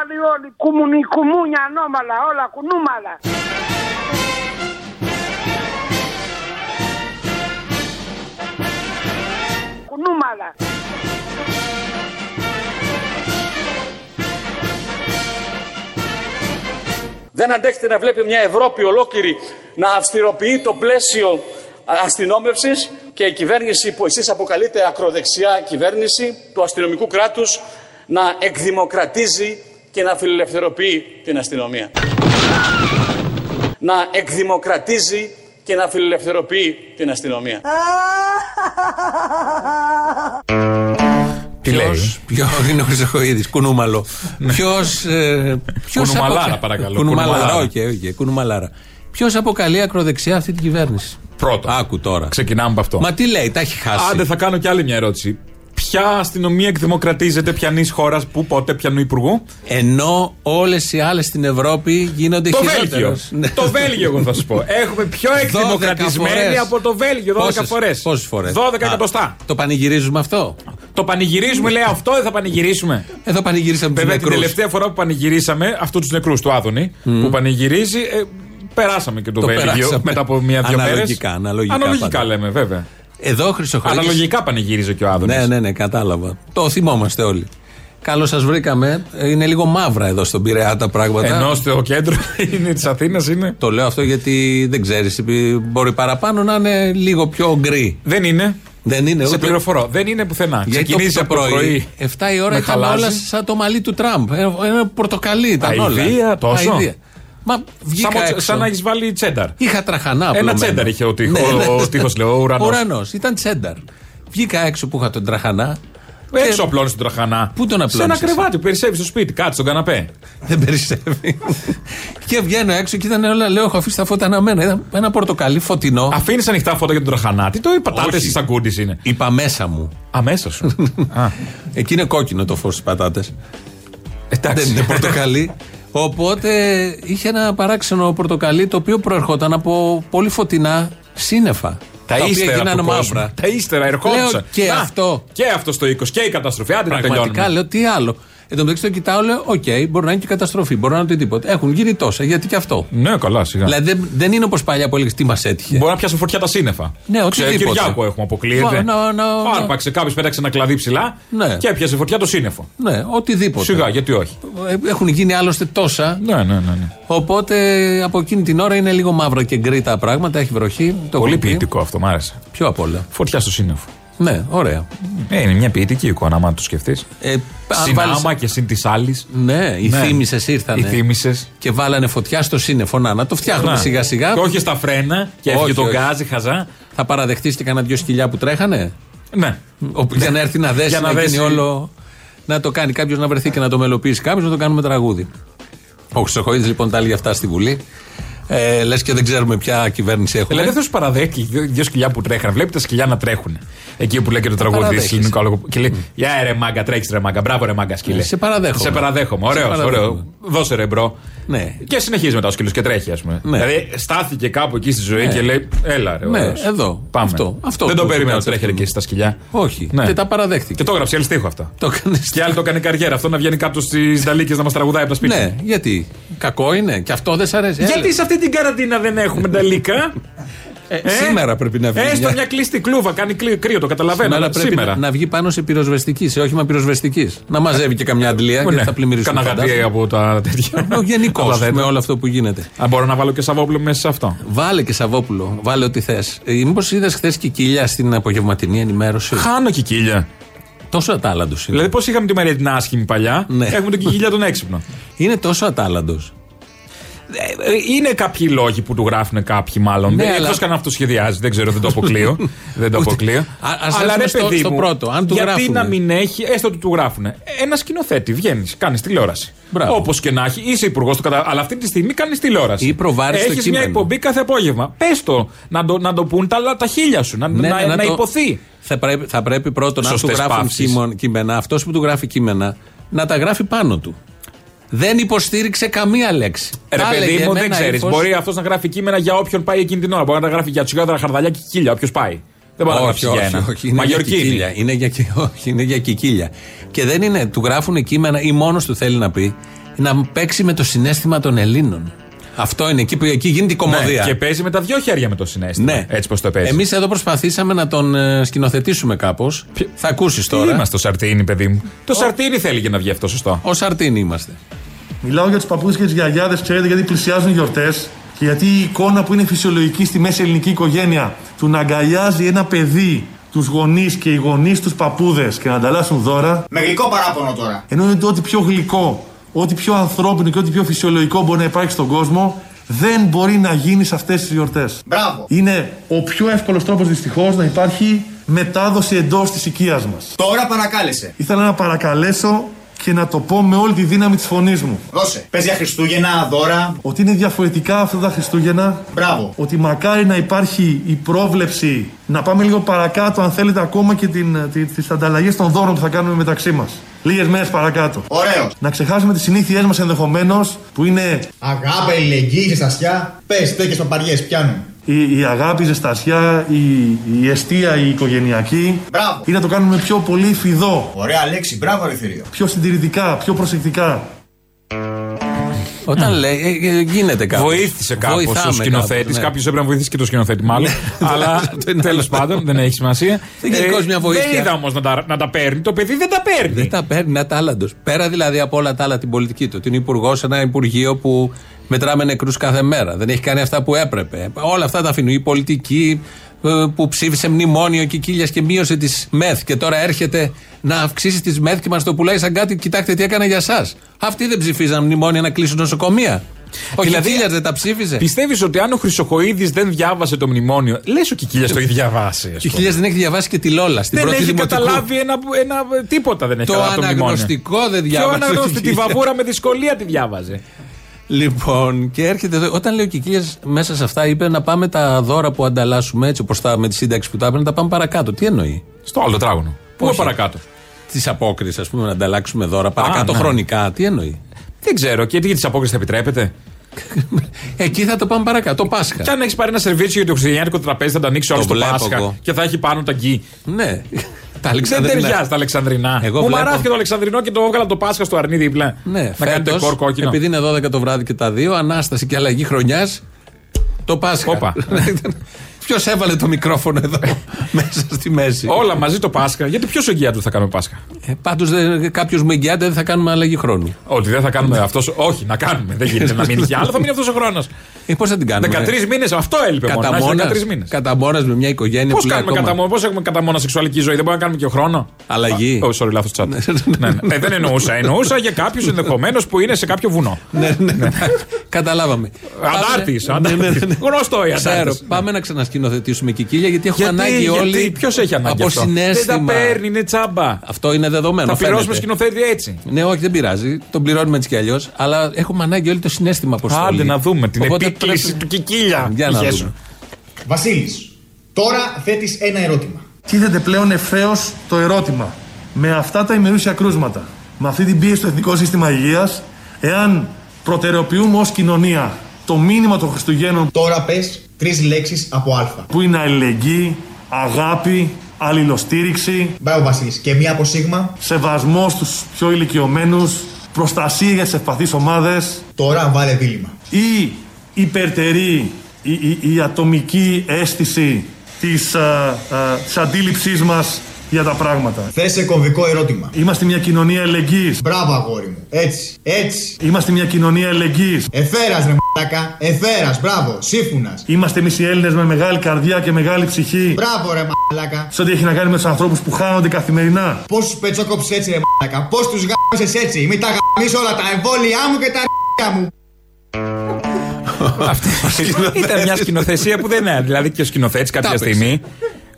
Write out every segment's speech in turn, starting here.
Ανώμαλοι όλοι. Κουμουνι, κουμούνια ανώμαλα. Όλα κουνούμαλα. Κουνούμαλα. Δεν αντέχετε να βλέπει μια Ευρώπη ολόκληρη να αυστηροποιεί το πλαίσιο αστυνόμευσης και η κυβέρνηση που εσείς αποκαλείτε ακροδεξιά κυβέρνηση του αστυνομικού κράτους να εκδημοκρατίζει και να φιλελευθερωποιεί την αστυνομία. Να εκδημοκρατίζει και να φιλελευθερωποιεί την αστυνομία. Τι λέει. Ποιος είναι ο Χρυσοχοίδης, κουνούμαλο. Ποιος. Κουνουμαλάρα, παρακαλώ. Κουνουμαλάρα, Κουνουμαλάρα. οκ, οκ, κουνουμαλάρα. Ποιος αποκαλεί ακροδεξιά αυτή την κυβέρνηση; Πρώτος. Άκου τώρα. Ξεκινάμε από αυτό. Μα τι λέει, τα έχει χάσει. Άντε, θα κάνω κι άλλη μια ερώτηση. Ποια αστυνομία εκδημοκρατίζεται πιανής χώρας, πού, πότε, πιανού υπουργού; Ενώ όλες οι άλλες στην Ευρώπη γίνονται Το χειρότερες. Βέλγιο. Ναι. Το Βέλγιο, εγώ θα σου πω. Έχουμε πιο εκδημοκρατισμένη φορές. από το Βέλγιο 12 Πόσες- φορές. πόσες φορές; 12 Α, εκατοστά. Το πανηγυρίζουμε αυτό; Το πανηγυρίζουμε, λέει αυτό, δεν θα πανηγυρίσουμε. Εδώ πανηγυρίσαμε τους Βέβαια, την νεκρούς. τελευταία φορά που πανηγυρίσαμε αυτού τους νεκρούς του Άδωνη, που πανηγυρίζει, ε, περάσαμε και το, Το Βέλγιο περάσαμε. μετά από μία-δύο μέρες. Αναλογικά, αναλογικά Αναλογικά πάντα. λέμε, βέβαια. Εδώ ο Χρυσοχοίδης- Αναλογικά πανηγύριζε και ο Άδωνης. Ναι, ναι, ναι, κατάλαβα. Το θυμόμαστε όλοι. Καλώς σας βρήκαμε. Είναι λίγο μαύρα εδώ στον Πειραιά τα πράγματα. Ενώ στο κέντρο είναι της Αθήνας είναι. Το λέω αυτό γιατί δεν ξέρεις. Μπορεί παραπάνω να είναι λίγο πιο γκρι. Δεν είναι. Δεν είναι Σε ούτε- πληροφορώ. Δεν είναι πουθενά. Γιατί Ξεκινήσει το, από το πρωί. 7 η ώρα με ήταν χαλάζει. όλα σαν το μαλλί του Τραμπ. Ένα, ένα πορτοκαλί ήταν όλα. Αηδία, τόσο; Αηδία. Μα βγήκα Σαν, έξω. σαν να έχεις βάλει τσένταρ. Είχα τραχανά Ένα απλωμένο. τσένταρ είχε ο τείχος, Ναι, ναι. ο τείχος, λέω, ο ουρανός. ουρανός. Ήταν τσένταρ. Βγήκα έξω που είχα τον τραχανά. Έξω και απλώνεις τον τραχανά. Πού τον Σε ένα απλώνεις; εσύ; κρεβάτι που περισσεύεις στο σπίτι, κάτσε στον καναπέ. Δεν περισσεύει. και βγαίνω έξω και ήταν όλα, λέω, έχω αφήσει τα φώτα αναμένα. Ήταν ένα πορτοκαλί φωτεινό. Αφήνεις ανοιχτά φώτα για τον τραχανά; Τι το οι πατάτε Όχι. ή σαγκούντι είναι. Είπα μέσα μου. Αμέσως σου. Α, Εκεί είναι κόκκινο το φως στι πατάτες. Εντάξει. Δεν είναι πορτοκαλί. Οπότε είχε ένα παράξενο πορτοκαλί το οποίο προερχόταν από πολύ φωτεινά σύννεφα. Τα οποία ύστερα γίνανε του κόσμου. μαύρα. Τα ύστερα ερχόντουσαν. Λέω και Α, αυτό. Και αυτό στο 20 και η καταστροφή. Άντε να Πραγματικά τελειώνουμε. λέω τι άλλο. Εν τω μεταξύ το κοιτάω, λέω: Οκ, μπορεί να είναι και καταστροφή, μπορεί να είναι οτιδήποτε. Έχουν γίνει τόσα, γιατί και αυτό. Ναι, καλά, σιγά. Δηλαδή δεν, δεν είναι όπως παλιά που έλεγες τι μας έτυχε. Μπορεί να πιάσει φωτιά τα σύννεφα. Ναι, Ξέρε, οτιδήποτε. Κυριάκο έχουμε αποκλείεται. Βα- να- να- Άρπαξε κάποιος, πέταξε ένα κλαδί ψηλά Ναι. και έπιασε φωτιά το σύννεφο. Ναι, οτιδήποτε. Σιγά, γιατί όχι. Ε, Έχουν γίνει άλλωστε τόσα. Ναι, ναι, ναι. ναι. Οπότε από εκείνη την ώρα είναι λίγο μαύρα και γκρι τα πράγματα, έχει βροχή. Το Πολύ έχω πει. ποιητικό αυτό, μ' άρεσε. Πιο απ' όλα. Φωτιά στο σύννεφο. Ναι, ωραία. Ε, είναι μια ποιητική εικόνα, άμα το σκεφτείς. Ε, αν Συνάμα βάλεις- και συν της άλλης. Ναι, οι Ναι. θύμησες ήρθανε. Οι θύμησες. Και βάλανε φωτιά στο σύννεφο. Να, να το φτιάχνουμε σιγά σιγά. Και όχι στα φρένα και έφυγε Όχι, τον όχι. γκάζι, χαζά. Θα παραδεχτείς και κανένα δυο σκυλιά που τρέχανε; Ναι. Όπου, για να έρθει να δέσει, Για να να, γίνει δέσει. όλο. Να το κάνει κάποιος να βρεθεί και να το μελοποιήσει κάποιος, να το κάνουμε τραγούδι. Ο Χρυσοχοίδη λοιπόν τα έλεγε αυτά στη Βουλή. Ε, Λες και δεν ξέρουμε ποια κυβέρνηση έχουμε. Δηλαδή δεν σου παραδέχει δύο, δύο σκυλιά που τρέχαν. Βλέπεις τα σκυλιά να τρέχουν. Εκεί που λέει και το τραγούδι παραδέχεσαι. ελληνικό λόγο. Και λέει Για ρε μάγκα, τρέχεις ρε μάγκα. Μπράβο ρε μάγκα σκύλε. Ε, σε παραδέχομαι. Σε παραδέχομαι. Ωραίο, Σε παραδέχομαι. ωραίο. Δώσε ρε μπρο. Ναι. Και συνεχίζει μετά ο σκύλο και τρέχει, ας πούμε. Ναι. Δηλαδή στάθηκε κάπου εκεί στη ζωή και λέει Έλα ρε. Ναι, ωραίος. εδώ. Πάμε. Αυτό, αυτό δεν το που περίμενα σου να τρέχει πέρασε. εκεί στα σκυλιά. Όχι. Ναι. Και τα παραδέχτηκε. Και το έγραψε, άλλη στίχο αυτά. Το έκανε. Και άλλοι το έκανε καριέρα. Αυτό να βγαίνει κάτω στις Νταλίκες να μας τραγουδάει από τα σπίτια. Ναι, γιατί; Κακό είναι. Και αυτό δεν σ' αρέσει. Γιατί σε αυτή την καραντίνα δεν έχουμε Νταλίκα; Ε, σήμερα πρέπει να βγει. Έστω μια- μια κλειστή κλούβα, κάνει κλει- κρύο, το καταλαβαίνω. Σήμερα αλλά πρέπει σήμερα. να, να βγει πάνω σε πυροσβεστικής, σε όχημα πυροσβεστικής. Να μαζεύει και καμιά αντλία Ναι. γιατί θα πλημμυρίσουν. Κάνα φαντάζομαι. γατρία από τα τέτοια. Γενικώ Από τα δέντρα. με όλο αυτό που γίνεται. Αν μπορώ να βάλω και Σαββόπουλο μέσα σε αυτό. Βάλε και Σαββόπουλο, βάλε ό,τι θες. Ε, Μήπως είδες χθες Κικίλια στην απογευματινή ενημέρωση; Χάνω κικίλια. Τόσο ατάλλαντο είναι. Δηλαδή, πώς είχαμε τη Μαρία την άσχημη παλιά, Ναι. έχουμε τον κικίλια τον έξυπνο. Είναι τόσο ατάλλαντο. Ε, ε, Είναι κάποιοι λόγοι που του γράφουν κάποιοι, μάλλον. Ναι, Ναι, αλλά- Εκτός και αν αυτοσχεδιάζει, δεν ξέρω, δεν το αποκλείω. δεν το Ούτε- αποκλείω. Α- ας έρθουμε στο- στο πρώτο, αν του γιατί γράφουνε. να μην έχει, έστω ότι του γράφουν. Ένα σκηνοθέτη, βγαίνεις, κάνεις τηλεόραση. Μπράβο. Όπως και να έχει, είσαι υπουργός του κατά. Αλλά αυτή τη στιγμή κάνεις τηλεόραση. Ή προβάρεις το Έχεις μια κείμενο. εκπομπή κάθε απόγευμα. Πες το, να το, να το πούν τα, τα χίλια σου, να, Ναι, να, ναι, να, να το- υποθεί. Θα πρέπει, θα πρέπει πρώτον, αν του Σωστές γράφουν παύσεις. κείμεν- κείμενα, αυτός που του γράφει κείμενα, να τα γράφει πάνω του. Δεν υποστήριξε καμία λέξη. Ρε Τα παιδί έλεγε μου, με δεν ένα ξέρεις. ύφος. Μπορεί αυτός να γράφει κείμενα για όποιον πάει εκείνη την ώρα. Μπορεί να τα γράφει για τσιγάδρα, χαρδαλιά και κίλια, όποιος πάει. Δεν μπορεί να όχι, γράψει για όχι, ένα. όχι, είναι για Μαγιορκίνη. κικίλια. Είναι για, κι- όχι, είναι για κικίλια. Και δεν είναι, του γράφουν κείμενα ή μόνος του θέλει να πει. να παίξει με το συνέστημα των Ελλήνων. Αυτό είναι εκεί που εκεί γίνεται η κομμωδία. Ναι, και παίζει με τα δυο χέρια με το συνέστημα. Ναι. Έτσι πώ το παίζει. Εμείς εδώ προσπαθήσαμε να τον ε, σκηνοθετήσουμε κάπως. Θα ακούσεις Τι τώρα. είμαστε το Σαρτίνι, παιδί μου. Το Σαρτίνι θέλει για να βγει αυτό σωστό. Ο Σαρτίνι είμαστε. Μιλάω για τους παππούδε και τις γιαγιάδες, ξέρετε, γιατί πλησιάζουν γιορτές και γιατί η εικόνα που είναι φυσιολογική στη μέση ελληνική οικογένεια του να αγκαλιάζει ένα παιδί, τους γονείς και οι γονείς τους παππούδες και να ανταλλάσσουν δώρα, Με γλυκό παράπονο τώρα. ενώ είναι το ό,τι πιο γλυκό, ό,τι πιο ανθρώπινο και ό,τι πιο φυσιολογικό μπορεί να υπάρχει στον κόσμο, δεν μπορεί να γίνει σε αυτές τις γιορτές. Μπράβο. Είναι ο πιο εύκολος τρόπος δυστυχώς να υπάρχει μετάδοση εντός της οικίας μας. Τώρα παρακάλεσε. Ήθελα να παρακαλέσω και να το πω με όλη τη δύναμη της φωνής μου. Δώσε. Πες για Χριστούγεννα, δώρα. Ότι είναι διαφορετικά αυτά τα Χριστούγεννα. Μπράβο. Ότι μακάρι να υπάρχει η πρόβλεψη να πάμε λίγο παρακάτω, αν θέλετε, ακόμα και την, τη, τις ανταλλαγές των δώρων που θα κάνουμε μεταξύ μας. Λίγες μέρες παρακάτω. Ωραίος. Να ξεχάσουμε τις συνήθειές μας ενδεχομένως, που είναι Αγάπη, αλληλεγγύη, ζεστασιά. Πες, τέτοιες παπαριές πιάνουν. Η, η αγάπη, η ζεστασιά, η, η αιστεία, η οικογενειακή. Μπράβο. Ή να το κάνουμε πιο πολύ φιδό, Ωραία λέξη. Μπράβο, ρε θηρίο. πιο συντηρητικά, πιο προσεκτικά. Όταν λέει, ε, ε, γίνεται κάπως. Βοήθησε κάπως Βοηθάμε ο σκηνοθέτης. κάπως, ναι. Κάποιος έπρεπε να βοηθήσει και το σκηνοθέτη, μάλλον. Αλλά αυτό είναι τέλος άλλο. πάντων δεν έχει σημασία. Ε, Είναι γενικώς μια βοήθεια. Δεν είδα όμως να, τα- να τα παίρνει. Το παιδί δεν τα παίρνει. Δεν τα παίρνει, είναι ατάλλαντος. Πέρα δηλαδή από όλα τα άλλα την πολιτική του. Την υπουργό σε ένα υπουργείο που μετράμε νεκρούς κάθε μέρα. Δεν έχει κάνει αυτά που έπρεπε. Όλα αυτά τα αφήνει. Η πολιτική ε, που ψήφισε μνημόνιο και κύλιας και μείωσε τις ΜΕΘ και τώρα έρχεται να αυξήσει τις ΜΕΘ και μας το πουλάει σαν κάτι. Κοιτάξτε τι έκανα για εσά. Αυτοί δεν ψηφίζαν μνημόνια να κλείσουν νοσοκομεία. Ο Δηλαδή, Κικίλιας δεν τα ψήφιζε. Πιστεύεις ότι αν ο Χρυσοκοίδη δεν διάβασε το μνημόνιο, λες ο Κικίλιας το έχει διαβάσει. ας Ο πούμε. Κικίλιας δεν έχει διαβάσει και τη Λόλα στην Δεν πρώτη έχει δημοτικού. καταλάβει ένα, ένα, τίποτα δεν έχει Το καταλάβει το μνημόνιο. αναγνωστικό δεν Και ο διάβασε. ο αναγνώστη τη Κικίλιας. βαβούρα με δυσκολία τη διάβαζε. Λοιπόν, και έρχεται εδώ. Όταν λέει ο Κικίλιας μέσα σε αυτά, είπε να πάμε τα δώρα που ανταλλάσσουμε έτσι όπως τα με τη σύνταξη που τα έπαιρνε, να τα πάμε παρακάτω. Τι εννοεί; Στο άλλο τετράγωνο. Πού Όχι. παρακάτω; Της απόκρισης, ας πούμε, να ανταλλάξουμε δώρα παρακάτω ναι. χρονικά. Τι εννοεί; Δεν ξέρω. Και τι της απόκρισης θα επιτρέπεται. Εκεί θα το πάμε παρακάτω. Το Πάσχα. Και αν έχεις πάρει ένα σερβίτσιο για το χριστιανικό τραπέζι, θα το ανοίξει όλο Το στο βλέπω Πάσχα εγώ. και θα έχει πάνω τα γκί. Ναι. Τα Δεν Αλεξανδρινά. ταιριάζει τα Αλεξανδρινά. Εγώ Μου βλέπω- μαράθηκε το Αλεξανδρινό και το έβγαλα το Πάσχα στο αρνί δίπλα. Ναι, να κάνετε φέτος, κορ κόκκινο. επειδή είναι 12 το βράδυ και τα δύο, ανάσταση και αλλαγή χρονιάς. Το Πάσχα. Όπα. Ποιος έβαλε το μικρόφωνο εδώ μέσα στη μέση; Όλα μαζί το Πάσχα. Γιατί ποιος εγγυάται θα κάνουμε Πάσχα; Ε, Πάντως κάποιος με εγγυάται δεν θα κάνουμε αλλαγή χρόνου. Ότι δεν θα κάνουμε αυτός. Όχι, να κάνουμε. Δεν γίνεται να μείνει κι άλλο, θα μείνει αυτός ο χρόνος. Ε, Πώς θα την κάνουμε. 13 μήνες, αυτό έλειπε μόνο. Κατά να έχει μόνας, 13 μήνες. κατά μόνας με μια οικογένεια Πώς που λέει κάνουμε ακόμα. κατά μόνο, πώς έχουμε κατά μόνο σεξουαλική ζωή, δεν μπορούμε να κάνουμε και χρόνο; Αλλαγή. Α, Oh, sorry, λάθος τσάτ. ναι, ναι. Ε, δεν εννοούσα. Εννοούσα για κάποιους ενδεχομένως που είναι σε κάποιο βουνό. ναι, ναι. Καταλάβαμε. Αντάρτης. Πάμε- Ναι, ναι, ναι. Γνωστό η Ξέρω. αντάρτης. Πάμε να ξανασκηνοθετήσουμε κικίλια γιατί έχουμε ανάγκη όλοι. Ποιος έχει ανάγκη από αυτό; συνέστημα. Δεν τα παίρνει, είναι τσάμπα. Αυτό είναι δεδομένο. Θα πληρώσουμε φαίνεται. σκηνοθέτη έτσι. Ναι, όχι, δεν πειράζει. Τον πληρώνουμε έτσι κι αλλιώς. Αλλά έχουμε ανάγκη όλοι το συνέστημα αποστολή. Άντε να δούμε την Οπότε επίκληση πρέπει- του Κικίλια. Για να Είχε δούμε. σου. Βασίλης, τώρα θέτεις ένα ερώτημα. Τίθεται πλέον ευθέω το ερώτημα. Με αυτά τα ημερούσια κρούσματα, με αυτή την πίεση στο εθνικό σύστημα υγείας, εάν προτεραιοποιούμε ως κοινωνία το μήνυμα των Χριστουγέννων Τώρα πες τρεις λέξεις από α. που είναι αλληλεγγύη, αγάπη, αλληλοστήριξη, Μπράβο Βασίλης. Και μία από σίγμα. σεβασμό στους πιο ηλικιωμένους, προστασία για τις ευπαθείς ομάδες Τώρα βάλε δίλημα. ή υπερτερεί η, η- η ατομική αίσθηση της, α, α, της αντίληψής μας για τα πράγματα. Θέσε κομβικό ερώτημα. Είμαστε μια κοινωνία ελεγγύης. Μπράβο αγόρι μου. Έτσι. Έτσι. Είμαστε μια κοινωνία ελεγγύης. Εφέρας ρε μαλάκα. Εφέρας. Μπράβο. Σύμφωνας. Είμαστε εμείς οι Έλληνες με μεγάλη καρδιά και μεγάλη ψυχή. Μπράβο ρε μαλάκα. Σε ό,τι έχει να κάνει με τους ανθρώπους που χάνονται καθημερινά. Πώς τους πετσόκοψες έτσι ρε μαλάκα. Πώς τους γάμισες έτσι. Μην τα γαμίσεις όλα τα εμβόλια μου και τα р***ια μου. Ήταν μια σκηνοθεσία που δεν είναι. Δηλαδή και ο σκηνοθέτης κάποια Τα έπαιξε. στιγμή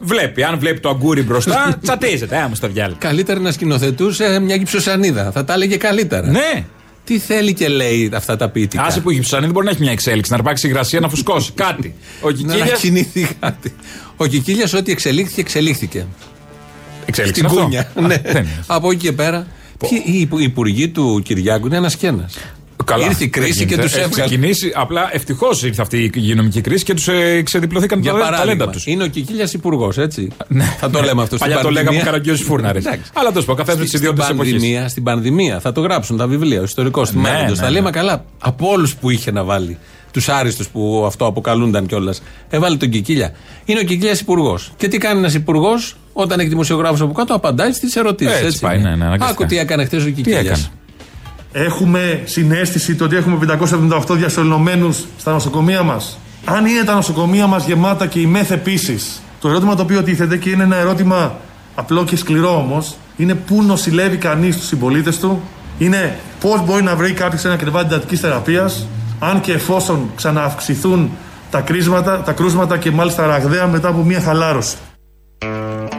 βλέπει. Αν βλέπει το αγκούρι μπροστά, τσατίζεται. Άμα στο διάλειμμα. Καλύτερα να σκηνοθετούσε μια γυψοσανίδα. Θα τα έλεγε καλύτερα. Ναι. Τι θέλει και λέει αυτά τα ποιητικά; Άσε που η Γυψανή δεν μπορεί να έχει μια εξέλιξη, να αρπάξει υγρασία, να φουσκώσει. Κάτι. Ο να Κικίλια. ανακοινηθεί κάτι. Ο Κικίλιας ό,τι εξελίχθηκε, εξελίχθηκε. Εξέλιξη Στην αυτό. κούνια. Α, ναι. δεν είναι. Από εκεί και πέρα. ποιοι- Οι υπου- οι υπουργοί του Κυριάκου είναι ένας και ένας. Καλά, Ήρθε η δεν κρίση και γίνεται. τους Έχει έβγαλε. ξεκινήσει. Απλά ευτυχώς ήρθε αυτή η υγειονομική κρίση και τους ε, ξεδιπλωθήκαν Για τα ταλέντα παράδειγμα, τους. είναι ο Κικίλιας υπουργός, έτσι. Θα το λέμε αυτό στην Παλιά το λέγαμε πανδημία. Καραγκιόζη Φούρναρης. Εντάξει. Αλλά τέλος πάντων, καθένας με τι Στην ιδιότητε εποχής. πανδημία, στην πανδημία θα το γράψουν τα βιβλία, ο ιστορικός του Ναι, μέλλοντο. ναι, θα ναι. λέμε καλά. Από όλους που είχε να βάλει, τους άριστους που αυτό αποκαλούνταν κιόλας, έβαλε τον Κικίλια. Είναι ο Κικίλιας υπουργός. Και τι κάνει ένας υπουργός όταν έχει δημοσιογράφους από κάτω, απαντάει στις ερωτήσεις. Έτσι πάει, ναι, ναι, αναγκαστικά. Άκου τι έκανε χθες ο Κικίλιας. Έκανε; Έχουμε συνέστηση το ότι έχουμε 578 διασωληνωμένους στα νοσοκομεία μας. Αν είναι τα νοσοκομεία μας γεμάτα και η ΜΕΘ επίσης. Το ερώτημα το οποίο τίθεται και είναι ένα ερώτημα απλό και σκληρό όμως, είναι πού νοσηλεύει κανείς τους συμπολίτες του, είναι πώς μπορεί να βρει κάποιος ένα κρεβάτι εντατικής θεραπείας, αν και εφόσον ξανααυξηθούν τα, κρίσματα, τα κρούσματα και μάλιστα ραγδαία μετά από μια χαλάρωση.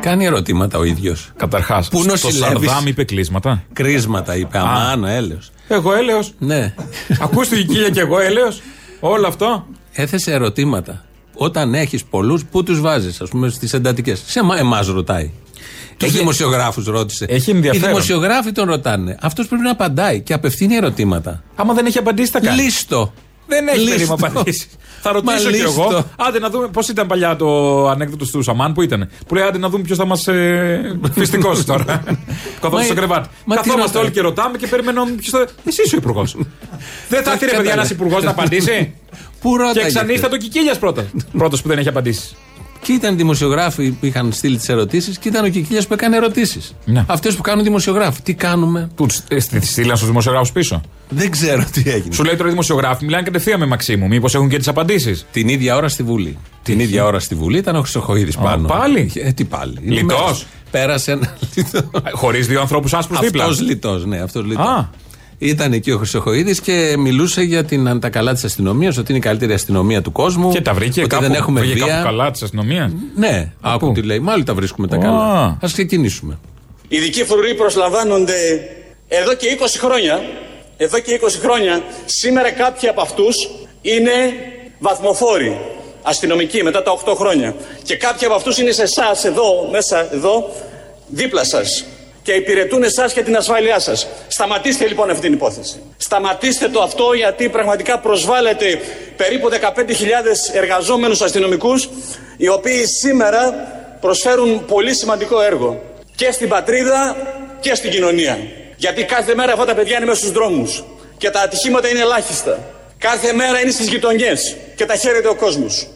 Κάνει ερωτήματα ο ίδιος. Καταρχάς, Πού στο νοσηλεύεις; Σαρδάμ είπε κλείσματα. Κρίσματα είπε. Αμάν, ο έλεος. Εγώ έλεος. Ναι. Ακούστε η κύρια και εγώ έλεος. Όλο αυτό. Έθεσε ερωτήματα. Όταν έχεις πολλούς, πού τους βάζεις, ας πούμε, στις εντατικές; Σε εμά ρωτάει. Τους Έχει- δημοσιογράφους ρώτησε. Έχει ενδιαφέρον. Οι δημοσιογράφοι τον ρωτάνε. Αυτός πρέπει να απαντάει και απευθύνει ερωτήματα. Άμα δεν έχει απαντήσει, τα κάνει. Λίστο. Δεν έχει Λίστο. περίπου απαντήσεις. Θα ρωτήσω Μα κι λίστο. εγώ. Άντε να δούμε πώς ήταν παλιά το ανέκδοτο του Σαμάν που ήταν. Που λέει άντε να δούμε ποιος θα μας ε, φυστικώσει τώρα. Καθόμαστε Μα- στο κρεβάτι. μα τι Καθόμαστε ρωτάει; όλοι και ρωτάμε και περιμένουμε ποιος θα. Εσύ είσαι ο υπουργός. δεν θα έρθει ρε παιδιά κατάλαβα. ένας υπουργός να απαντήσει; Πού ρώταγε. και εξανίστα το Κικίλιας πρώτα. Πρώτος που δεν έχει απαντήσει. Και ήταν οι δημοσιογράφοι που είχαν στείλει τις ερωτήσεις και ήταν ο Κικίλιας που έκανε ερωτήσεις. Ναι. Αυτές που κάνουν οι δημοσιογράφοι. Τι κάνουμε; Του στείλαν στους δημοσιογράφους πίσω. Δεν ξέρω τι έγινε. Σου λέει τώρα οι δημοσιογράφοι μιλάνε κατευθείαν με Μαξίμου. Μήπως έχουν και τις απαντήσεις. Την ίδια ώρα στη Βουλή. Την ίδια ώρα στη Βουλή ήταν ο Χρυσοχοίδης πάνω. πάλι; Ε, τι πάλι. Είναι Λιτός; μέρος. Πέρασε ένα λιτό. Χωρίς δύο ανθρώπους άσπρους δίπλα. Αυτό λιτός, ναι, αυτός λιτός. Α. Ήταν εκεί ο Χρυσοχοίδης και μιλούσε για την, τα καλά της αστυνομίας, ότι είναι η καλύτερη αστυνομία του κόσμου. Και τα βρήκε ότι κάπου, δεν έχουμε βρήκε βία. κάπου καλά της αστυνομίας; Ναι, άκου τι λέει. Μάλλον τα βρίσκουμε τα Α. καλά. Α ξεκινήσουμε. Οι ειδικοί φρουροί προσλαμβάνονται εδώ και 20 χρόνια. Εδώ και 20 χρόνια. Σήμερα κάποιοι από αυτούς είναι βαθμοφόροι. Αστυνομικοί μετά τα 8 χρόνια. Και κάποιοι από αυτούς είναι σε εσάς εδώ, μέσα εδώ, δίπλα σας. Και υπηρετούν εσάς και την ασφάλειά σας. Σταματήστε λοιπόν αυτή την υπόθεση. Σταματήστε το αυτό γιατί πραγματικά προσβάλλετε περίπου 15.000 εργαζόμενους αστυνομικούς οι οποίοι σήμερα προσφέρουν πολύ σημαντικό έργο και στην πατρίδα και στην κοινωνία. Γιατί κάθε μέρα αυτά τα παιδιά είναι μέσα στους δρόμους και τα ατυχήματα είναι ελάχιστα. Κάθε μέρα είναι στις γειτονιές και τα χαίρεται ο κόσμος.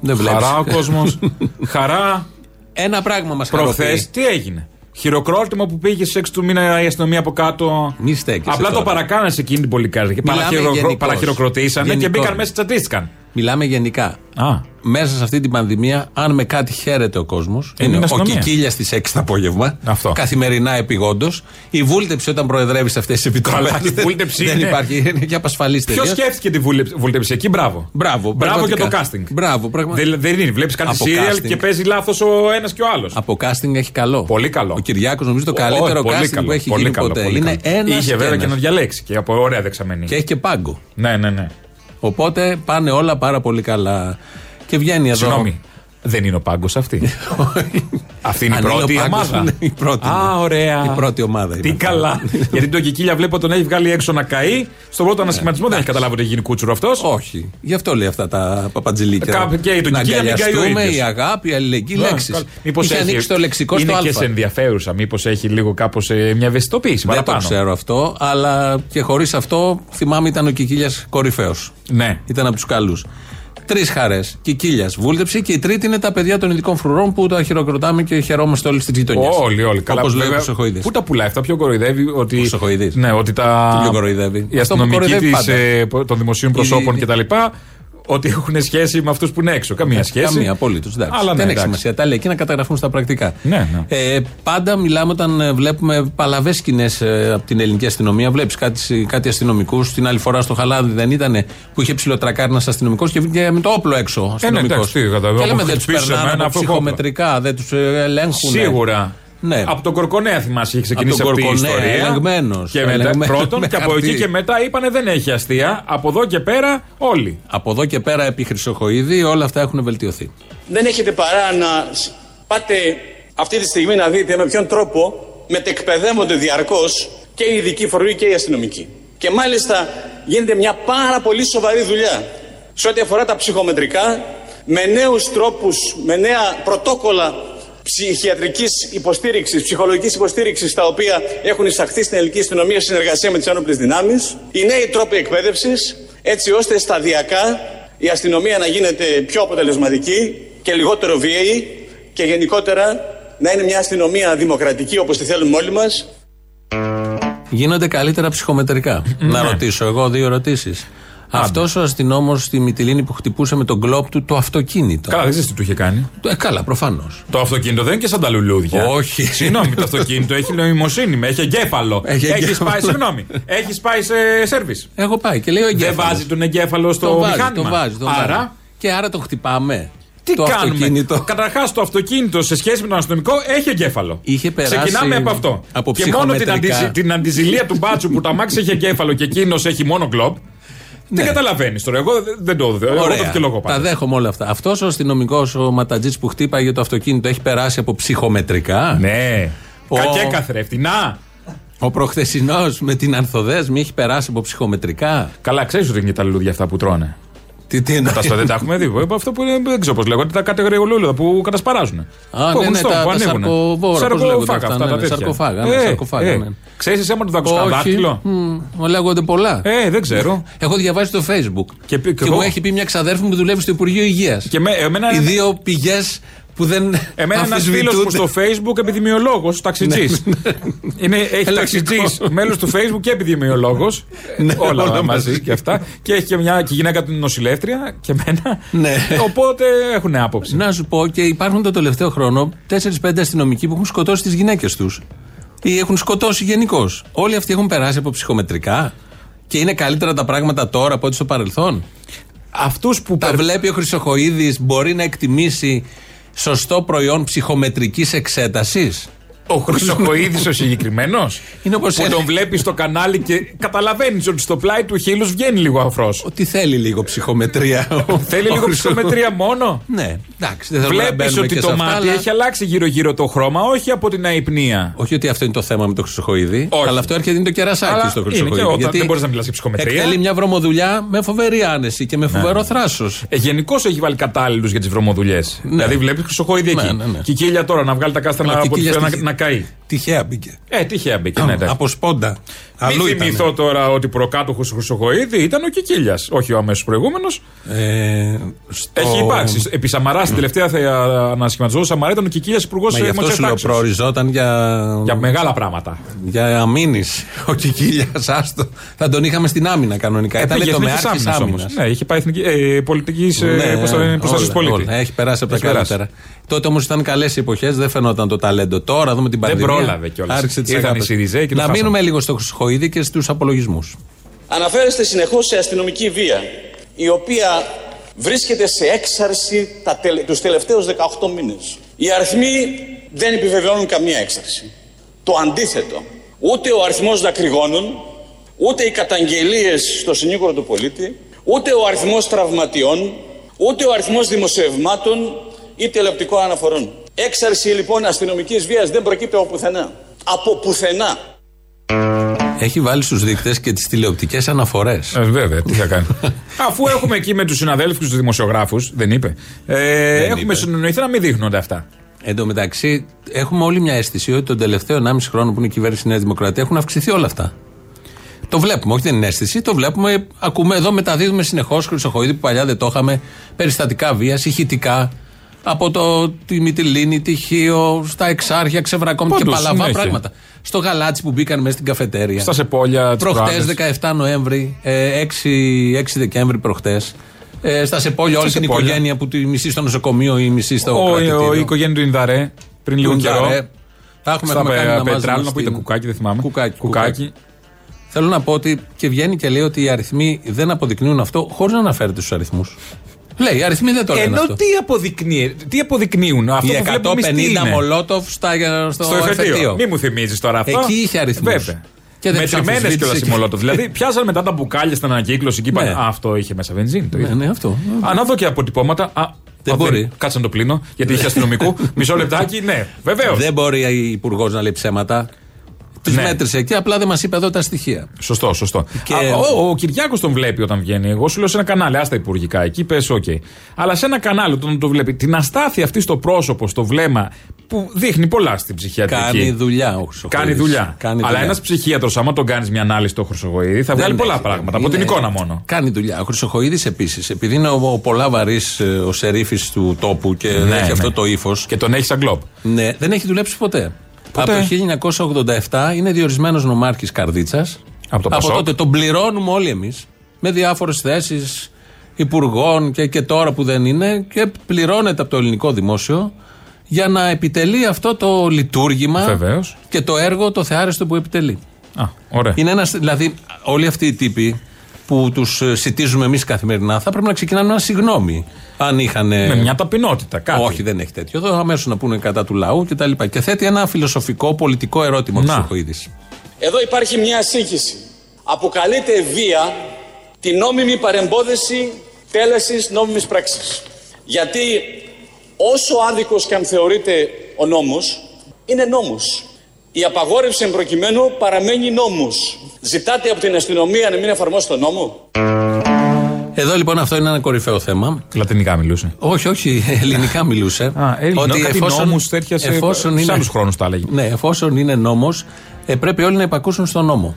Δεν βλέπεις. Χαρά ο κόσμος. Χαρά. Ένα πράγμα μας Προχθές χαροποιεί. τι έγινε; Χειροκρότημα που πήγε στι 6 του μήνα η αστυνομία από κάτω. Μη στέκεσαι Απλά τώρα. το παρακάνανε σε εκείνη την πολυκάρδια. Και Μιλάμε παραχειρο... γενικώς. παραχειροκροτήσανε και Γενικώς. μπήκαν μέσα τσατίστηκαν. Μιλάμε γενικά. Α. Μέσα σε αυτή την πανδημία, αν με κάτι χαίρεται ο κόσμος, Είναι είναι η ο αστυνομία. Κικίλιας στι 6 το απόγευμα. Αυτό. Καθημερινά επιγόντως. Η βούλτεψη όταν προεδρεύεις σε αυτές τις επιτροπές. Καλά, η βούλτεψη Δεν είναι- υπάρχει. Είναι και απασφαλή Ποιος τελείως. σκέφτηκε τη βούλε- βούλτεψη εκεί, μπράβο. Μπράβο, Μπράβο για το πραγματικά. casting. Μπράβο, πραγματικά. Δεν, δεν είναι. Βλέπεις κάτι Από σύριαλ casting. και παίζει λάθος ο ένας και ο άλλος. Από casting έχει καλό. Πολύ καλό. Ο Κυριάκος νομίζω το Ω, καλύτερο πολύ casting καλό, που έχει πολύ γίνει καλό, ποτέ. πολύ Είναι καλό. ένας Είχε βέβαια και να διαλέξει και από ωραία δεξαμενή. Και έχει και πάγκο. Ναι, ναι, ναι. Οπότε πάνε όλα πάρα πολύ καλά. Και βγαίνει εδώ. Συγγνώμη. Δεν είναι ο πάγκος αυτή. Αυτή είναι η Αν είναι πρώτη ο πάγκος, ομάδα. είναι η πρώτη, Α, ναι. ωραία. Η πρώτη ομάδα Τι είναι. καλά. Γιατί τον Κικίλια βλέπω τον έχει βγάλει έξω να καεί. Στον πρώτο ανασχηματισμό δεν έχει καταλάβει ότι έχει γίνει κούτσουρο αυτός. Όχι. Γι' αυτό λέει αυτά τα παπατζηλίκια. Κάπου και τον να Κικίλια μην καεί ο αγκαλιαστούμε, ίδιος. η αγάπη, η αλληλεγγύη, λέξεις. Μήπως Είχε ανοίξει το λεξικό είναι στο και Α. σε ενδιαφέρουσα. Μήπως έχει λίγο κάπως μια ευαισθητοποίηση Δεν το παραπάνω. ξέρω αυτό, αλλά και χωρίς αυτό θυμάμαι ήταν ο Κικίλιας κορυφαίος. Ναι. Ήταν από τους καλούς. Τρεις χαρές. Κικίλια, βούλτεψη και η τρίτη είναι τα παιδιά των ειδικών φρουρών που τα χειροκροτάμε και χαιρόμαστε όλοι στι γειτονιές. Όλοι, όλοι. Καλά, Όπως λέει ο βέβαια, Χρυσοχοίδης. Πού τα πουλάει αυτά, πιο κοροϊδεύει ότι. Χρυσοχοίδης. Ναι, ότι τα. Τι πιο κοροϊδεύει. Οι Αυτό που αστυνομικοί κοροϊδεύει της, πάντα. ε, των δημοσίων προσώπων Η- κτλ. Ότι έχουν σχέση με αυτούς που είναι έξω. Καμία σχέση. Καμία, απολύτως. Αλλά ναι, δεν έχει εντάξει. σημασία. Τα λέει εκεί να καταγραφούν στα πρακτικά. Ναι, ναι. Ε, πάντα μιλάμε όταν ε, βλέπουμε παλαβές σκηνές ε, από την ελληνική αστυνομία. Βλέπεις κάτι, κάτι αστυνομικούς. Την άλλη φορά στο Χαλάδι δεν ήταν που είχε ψηλοτρακάρει ένας αστυνομικός και βγήκε με το όπλο έξω. Αστυνομικός. Ε, εντάξει, τι, κατά- και άμα λέμε δεν τους χτυπήσεις περνάνε εμένα, από αυτό έχω ψυχομετρικά, δεν τους ελέγχουν. Σίγουρα. Ναι. Από τον Κορκονέα θυμάσαι, είχε Από ξεκινήσει τον αυτή η Κορκονέα, ιστορία. ελεγμένος. Και μετά, Ελεγμένος, πρώτον, με και από χαρτί. εκεί και μετά είπανε δεν έχει αστεία. Από εδώ και πέρα όλοι. Από εδώ και πέρα επί Χρυσοχοίδη όλα αυτά έχουν βελτιωθεί. Δεν έχετε παρά να σ- πάτε αυτή τη στιγμή να δείτε με ποιον τρόπο μετεκπαιδεύονται διαρκώς και οι ειδικοί φορεί και οι αστυνομικοί. Και μάλιστα γίνεται μια πάρα πολύ σοβαρή δουλειά σε ό,τι αφορά τα ψυχομετρικά με νέους τρόπους, με νέα πρωτόκολλα ψυχιατρικής υποστήριξης, ψυχολογικής υποστήριξης τα οποία έχουν εισαχθεί στην ελληνική αστυνομία σε συνεργασία με τις ένοπλες δυνάμεις, οι νέοι τρόποι εκπαίδευσης έτσι ώστε σταδιακά η αστυνομία να γίνεται πιο αποτελεσματική και λιγότερο βίαιη και γενικότερα να είναι μια αστυνομία δημοκρατική όπως τη θέλουμε όλοι μας. Γίνονται καλύτερα ψυχομετρικά. Να ρωτήσω εγώ δύο ερωτήσεις. Αυτός ο αστυνόμος στη Μυτιλίνη που χτυπούσε με τον κλόπ του το αυτοκίνητο. Καλά, δεν ξέρεις τι του είχε κάνει; Ε, καλά, προφανώς. Το αυτοκίνητο δεν είναι και σαν τα λουλούδια. Όχι. Συγγνώμη, το αυτοκίνητο έχει νοημοσύνη, με, έχει εγκέφαλο. Έχει Έχει εγκέφαλο. πάει, συγγνώμη, έχει πάει σε σερβις. Έχω πάει και λέει ο Δεν εγκέφαλος. βάζει τον εγκέφαλο στο το βάζει, μηχάνημα. το βάζει, το Άρα, βάζει. Και άρα το χτυπάμε. τι το κάνουμε; αυτοκίνητο. Καταρχάς, το αυτοκίνητο σε σχέση με τον αστυνομικό έχει εγκέφαλο. Είχε περάσει Ξεκινάμε από αυτό. από και μόνο την, ψυχομετρικά. αντιζη- την αντιζηλία του μπάτσου που το αμάξι έχει εγκέφαλο και εκείνος έχει μόνο κλοπ. Ναι. Δεν καταλαβαίνεις τώρα. Εγώ δεν- δεν το δω. Εγώ Ωραία. το δικαιολογώ Τα πάντα. δέχομαι όλα αυτά. Αυτός ο αστυνομικός, ο Ματατζής που χτύπαγε το αυτοκίνητο, έχει περάσει από ψυχομετρικά; Ναι. Ο- Κακέ καθρέφτη. Να! Ο προχθεσινός με την Ανθοδέσμη έχει περάσει από ψυχομετρικά; Καλά, ξέρεις ότι είναι και τα λουλούδια αυτά που τρώνε. Τι, τι εννοείς; Τα στο δεν τα έχουμε δει. Ε, Αυτό που είναι, δεν ξέρω πώς λέγονται, τα κατηγοριολούλουδα που κατασπαράζουν. Α, Που ναι, έχουν ναι, στόχο, τα- που τα ανοίγουν. σαρκοβόρα, πώς λέγονται αυτά, αυτά ναι, τα ναι, τέτοια. σαρκοφάγα, ναι, σαρκοφάγα, ναι. Ξέρεις εσύ άμα του δακουσκά Όχι. δάκτυλο. Μμ, Μου λέγονται πολλά. Ε, δεν ξέρω. Έχω διαβάσει το Facebook. Και πει- και μου εγώ. έχει πει μια ξαδέρφη μου που δουλεύει στο Υπουργείο Υγείας. Και με, εμένα, Οι δύο πηγές που δεν. εμένα ένας φίλος μου αμφισβητούνται. στο Facebook επιδημιολόγος, ταξιτζής. Ναι, έχει Ελεκτικός. ταξιτζής, μέλος του Facebook και επιδημιολόγος. Ναι, όλα, όλα μαζί μαζί. και αυτά. Και έχει και μια και γυναίκα του νοσηλεύτρια και εμένα. Ναι. Οπότε έχουν άποψη. Να σου πω και υπάρχουν το τελευταίο χρόνο 4-5 αστυνομικοί που έχουν σκοτώσει τις γυναίκες τους. Ή έχουν σκοτώσει γενικώς. Όλοι αυτοί έχουν περάσει από ψυχομετρικά. Και είναι καλύτερα τα πράγματα τώρα από ό,τι στο παρελθόν. Αυτούς που Τα περ- βλέπει ο Χρυσοχοίδης, μπορεί να εκτιμήσει σωστό προϊόν ψυχομετρικής εξέτασης. Ο Χρυσοκοίδης ο συγκεκριμένος; Είναι όπως Που ένα- τον βλέπεις στο κανάλι και καταλαβαίνεις ότι στο πλάι του χείλου βγαίνει λίγο αφρός. Ότι θέλει λίγο ψυχομετρία. ο- Θέλει ο λίγο Χρυσο- ψυχομετρία μόνο; Ναι, εντάξει, δεν θέλουμε να Βλέπεις μπαίνουμε ότι και σε το αυτά, μάτι αλλά- έχει αλλάξει γύρω-γύρω το χρώμα, όχι από την αϊπνία. Όχι ότι αυτό είναι το θέμα με το Χρυσοχοίδη, Όχι. αλλά αυτό έρχεται είναι το κερασάκι Αλλά στο είναι Χρυσοχοίδη. και όταν δεν μπορείς να μιλάς για ψυχομετρία. Εκτελεί μια βρωμοδουλειά με φοβερή άνεση και με φοβερό θράσος. Ε, Γενικώς έχει βάλει κατάλληλους για τις βρωμοδουλειές. Δηλαδή βλέπεις Χρυσοκοίδη εκεί. Ναι, ναι, ναι. Και η Κίλια τώρα να βγάλει τα κάστανα Αλλά από και τη Κίλια να, στη- να καεί. Τυχαία μπήκε. Ε, τυχαία μπήκε. Ναι, εντάξει. Από σπόντα. Αλλού Μην ήταν. θυμηθώ τώρα ότι προκάτοχος του Χρυσοκοίδη ήταν ο Κικίλιας, όχι ο αμέσως προηγούμενος. Ε, στο- Έχει υπάρξει. Επί Σαμαράς, στην τελευταία θε- ανασχηματισμό του Σαμαρά ήταν ο Κικίλιας υπουργός Μα γι' αυτό σου λέω προοριζόταν για. Για μεγάλα πράγματα. Για αμήνης. Ο Κικίλιας, άστο. Θα τον είχαμε στην άμυνα κανονικά. Ήταν Πήγε το εθνικής μεάρχης άμυνας άμυνας. όμως. Ναι, είχε πάει εθνική, ε, πολιτικής ε, πώς το λένε, προστασία πολίτης. Έχει περάσει από τα Έχει περάσει. καλύτερα. Τότε όμως ήταν καλές οι εποχές, δεν φαινόταν το ταλέντο. Τώρα δούμε την Δεν πανδημία. Πρόλαβε κιόλας. Άρχισε τις Ήρθαν οι αγάπες. Σιριζέοι και το Να χάσαμε. μείνουμε λίγο στο Χρυσοχοίδη και στους απολογισμούς. Αναφέρεστε συνεχώς σε αστυνομική βία, η οποία βρίσκεται σε έξαρση τα τελε... τους τελευταίους 18 μήνες. Οι αριθμοί δεν επιβεβαιώνουν καμία έξαρση. Το αντίθετο. Ούτε ο αριθμός δακρυγόνων, ούτε οι καταγγελίες στο συνήγορο του πολίτη, ούτε ο αριθμός τραυματιών, ούτε ο αριθμός δημοσιευμάτων ή τηλεοπτικών αναφορών. Έξαρση λοιπόν αστυνομικής βίας δεν προκύπτει από πουθενά. Από πουθενά. Έχει βάλει στους δείκτες και τις τηλεοπτικές αναφορές. Ε, βέβαια, τι θα κάνει. Αφού έχουμε εκεί με τους συναδέλφους και τους δημοσιογράφους, δεν είπε. Ε, έχουμε είπε. συνεννοηθεί να μην δείχνονται αυτά. Εν τω μεταξύ, έχουμε όλη μια αίσθηση ότι τον τελευταίο 1,5 χρόνο που είναι η κυβέρνηση Νέας Δημοκρατίας έχουν αυξηθεί όλα αυτά. Το βλέπουμε, όχι δεν είναι αίσθηση, το βλέπουμε. Ακούμε εδώ, μεταδίδουμε συνεχώς Χρυσοχοίδη που παλιά δεν το είχαμε. Περιστατικά βίας, ηχητικά. Από το, τη Μυτιλίνη, τη Χίο, στα Εξάρχεια, ξεβρακόμουν και Παντού, παλαβά συνέχεια. πράγματα. Στο γαλάτσι που μπήκαν μέσα στην καφετέρια. Στα σεπόλια, τις Προχτές, 17 Νοέμβρη, ε, 6, 6 Δεκέμβρη προχτές. Ε, στα Σεπόλια, όλη Στα την Σεπόλια. οικογένεια που τη μισή στο νοσοκομείο ή μισή στο Ο, κρατητήριο. ο, η οικογένεια του Ινδαρέ πριν λίγο Του καιρό. Νταρέ. Τα έχουμε, Στα έχουμε κάνει πε- να μάζουμε πετράλαινα που ήταν στην- κουκάκι, δεν θυμάμαι. Κουκάκι, κουκάκι. Θέλω να πω ότι και βγαίνει και λέει ότι οι αριθμοί δεν αποδεικνύουν αυτό χωρίς να αναφέρεται στους αριθμούς. Λέει, οι αριθμοί δεν το λένε Ενώ αυτό. τι, αποδεικνύει, τι αποδεικνύουν, αυτό Οι που βλέπουμε εμείς τι 150 είναι; μολότοφ στα, στο, στο εφετείο. εφετείο. Μη μου θυμίζεις τώρα αυτό. Εκεί είχε αριθμούς. Βέβαια. Και δεν τους Μετρημένες αμφισβήτησε κιόλας οι και- μολότοφ. δηλαδή, πιάσαν μετά τα μπουκάλια στην ανακύκλωση και είπαν Ναι. Α, αυτό είχε μέσα βενζίνη. Το Ναι, είδα. ναι, αυτό. Α, να δω και αποτυπώματα. Α, Δεν α, μπορεί. Κάτσε να το πλύνω, γιατί είχε αστυνομικού. Μισό λεπτάκι, ναι, βεβαίως. Δεν μπορεί η υπουργός να λέει ψέματα. Τους Ναι. μέτρησε εκεί, απλά δεν μας είπε εδώ τα στοιχεία. Σωστό, σωστό. Και- Α, ο ο Κυριάκος τον βλέπει όταν βγαίνει. Εγώ σου λέω σε ένα κανάλι, άστα υπουργικά, εκεί πες, οκ. Αλλά σε ένα κανάλι όταν το βλέπει, την αστάθεια αυτή στο πρόσωπο, στο βλέμμα, που δείχνει πολλά στην ψυχιατρική. Κάνει δουλειά ο Χρυσοχοίδης. Κάνει δουλειά. Κάνει Αλλά δουλειά. ένας ψυχίατρος, άμα τον κάνεις μια ανάλυση στο Χρυσοχοίδη, θα βγάλει Δεν πολλά έχει, πράγματα. δεν Από την είναι- εικόνα μόνο. Κάνει δουλειά. Ο Χρυσοχοίδης επίσης, επειδή είναι ο, ο πολλά βαρύς ο σερίφης του τόπου και Ναι, έχει ναι. αυτό το ύφος. Και τον έχει σαν γκλομπ. Ναι, δεν έχει δουλέψει ποτέ. Ποτέ. Από το 1987 είναι διορισμένος νομάρχης Καρδίτσας. Από το Πασόκ. τότε τον πληρώνουμε όλοι εμείς με διάφορες θέσεις υπουργών και, και τώρα που δεν είναι και πληρώνεται από το ελληνικό δημόσιο για να επιτελεί αυτό το λειτουργήμα Βεβαίως. και το έργο το θεάριστο που επιτελεί. Α, ωραία. Είναι ένας, δηλαδή, όλοι αυτοί οι τύποι που τους σητίζουμε εμείς καθημερινά θα πρέπει να ξεκινάνε ένα συγγνώμη. Αν είχαν. Με μια ταπεινότητα, κάτι. Όχι, δεν έχει τέτοιο. Εδώ αμέσως να πούνε κατά του λαού κτλ. Και, και θέτει ένα φιλοσοφικό, πολιτικό ερώτημα ο Να. Χρυσοχοίδης. Εδώ υπάρχει μια σύγχυση. Αποκαλείται βία την νόμιμη παρεμπόδιση τέλεσης νόμιμης πράξης. Γιατί όσο άδικος και αν θεωρείται ο νόμος, είναι νόμος. Η απαγόρευση εν προκειμένου παραμένει νόμος. Ζητάτε από την αστυνομία να μην εφαρμόσει τον νόμο; Εδώ λοιπόν αυτό είναι ένα κορυφαίο θέμα. Λατινικά μιλούσε. Όχι, όχι, ελληνικά μιλούσε. Α, Έλληνα, κάτι νόμους τέτοιας σε- σε άλλους χρόνους τα έλεγε. Ναι, εφόσον είναι νόμος, πρέπει όλοι να υπακούσουν στον νόμο.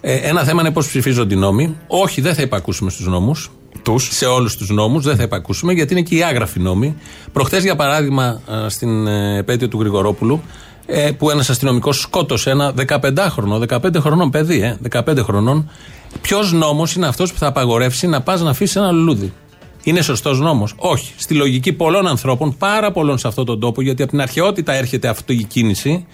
Ε, ένα θέμα είναι πώς ψηφίζονται οι νόμοι. Όχι, δεν θα υπακούσουμε στους νόμους. Τους. Σε όλους τους νόμους δεν θα υπακούσουμε γιατί είναι και οι άγραφοι νόμοι. Προχθές, για παράδειγμα, ε, στην ε, επέτειο του Γρηγορόπουλου, ε, που ένας αστυνομικός σκότωσε ένα 15χρονο, 15 χρονών παιδί, ε, 15 χρονών. Ποιος νόμος είναι αυτός που θα απαγορεύσει να πας να αφήσεις ένα λουλούδι; Είναι σωστός νόμος; Όχι. Στη λογική πολλών ανθρώπων, πάρα πολλών σε αυτόν τον τόπο, γιατί από την αρχαιότητα έρχεται αυτή η κίνηση,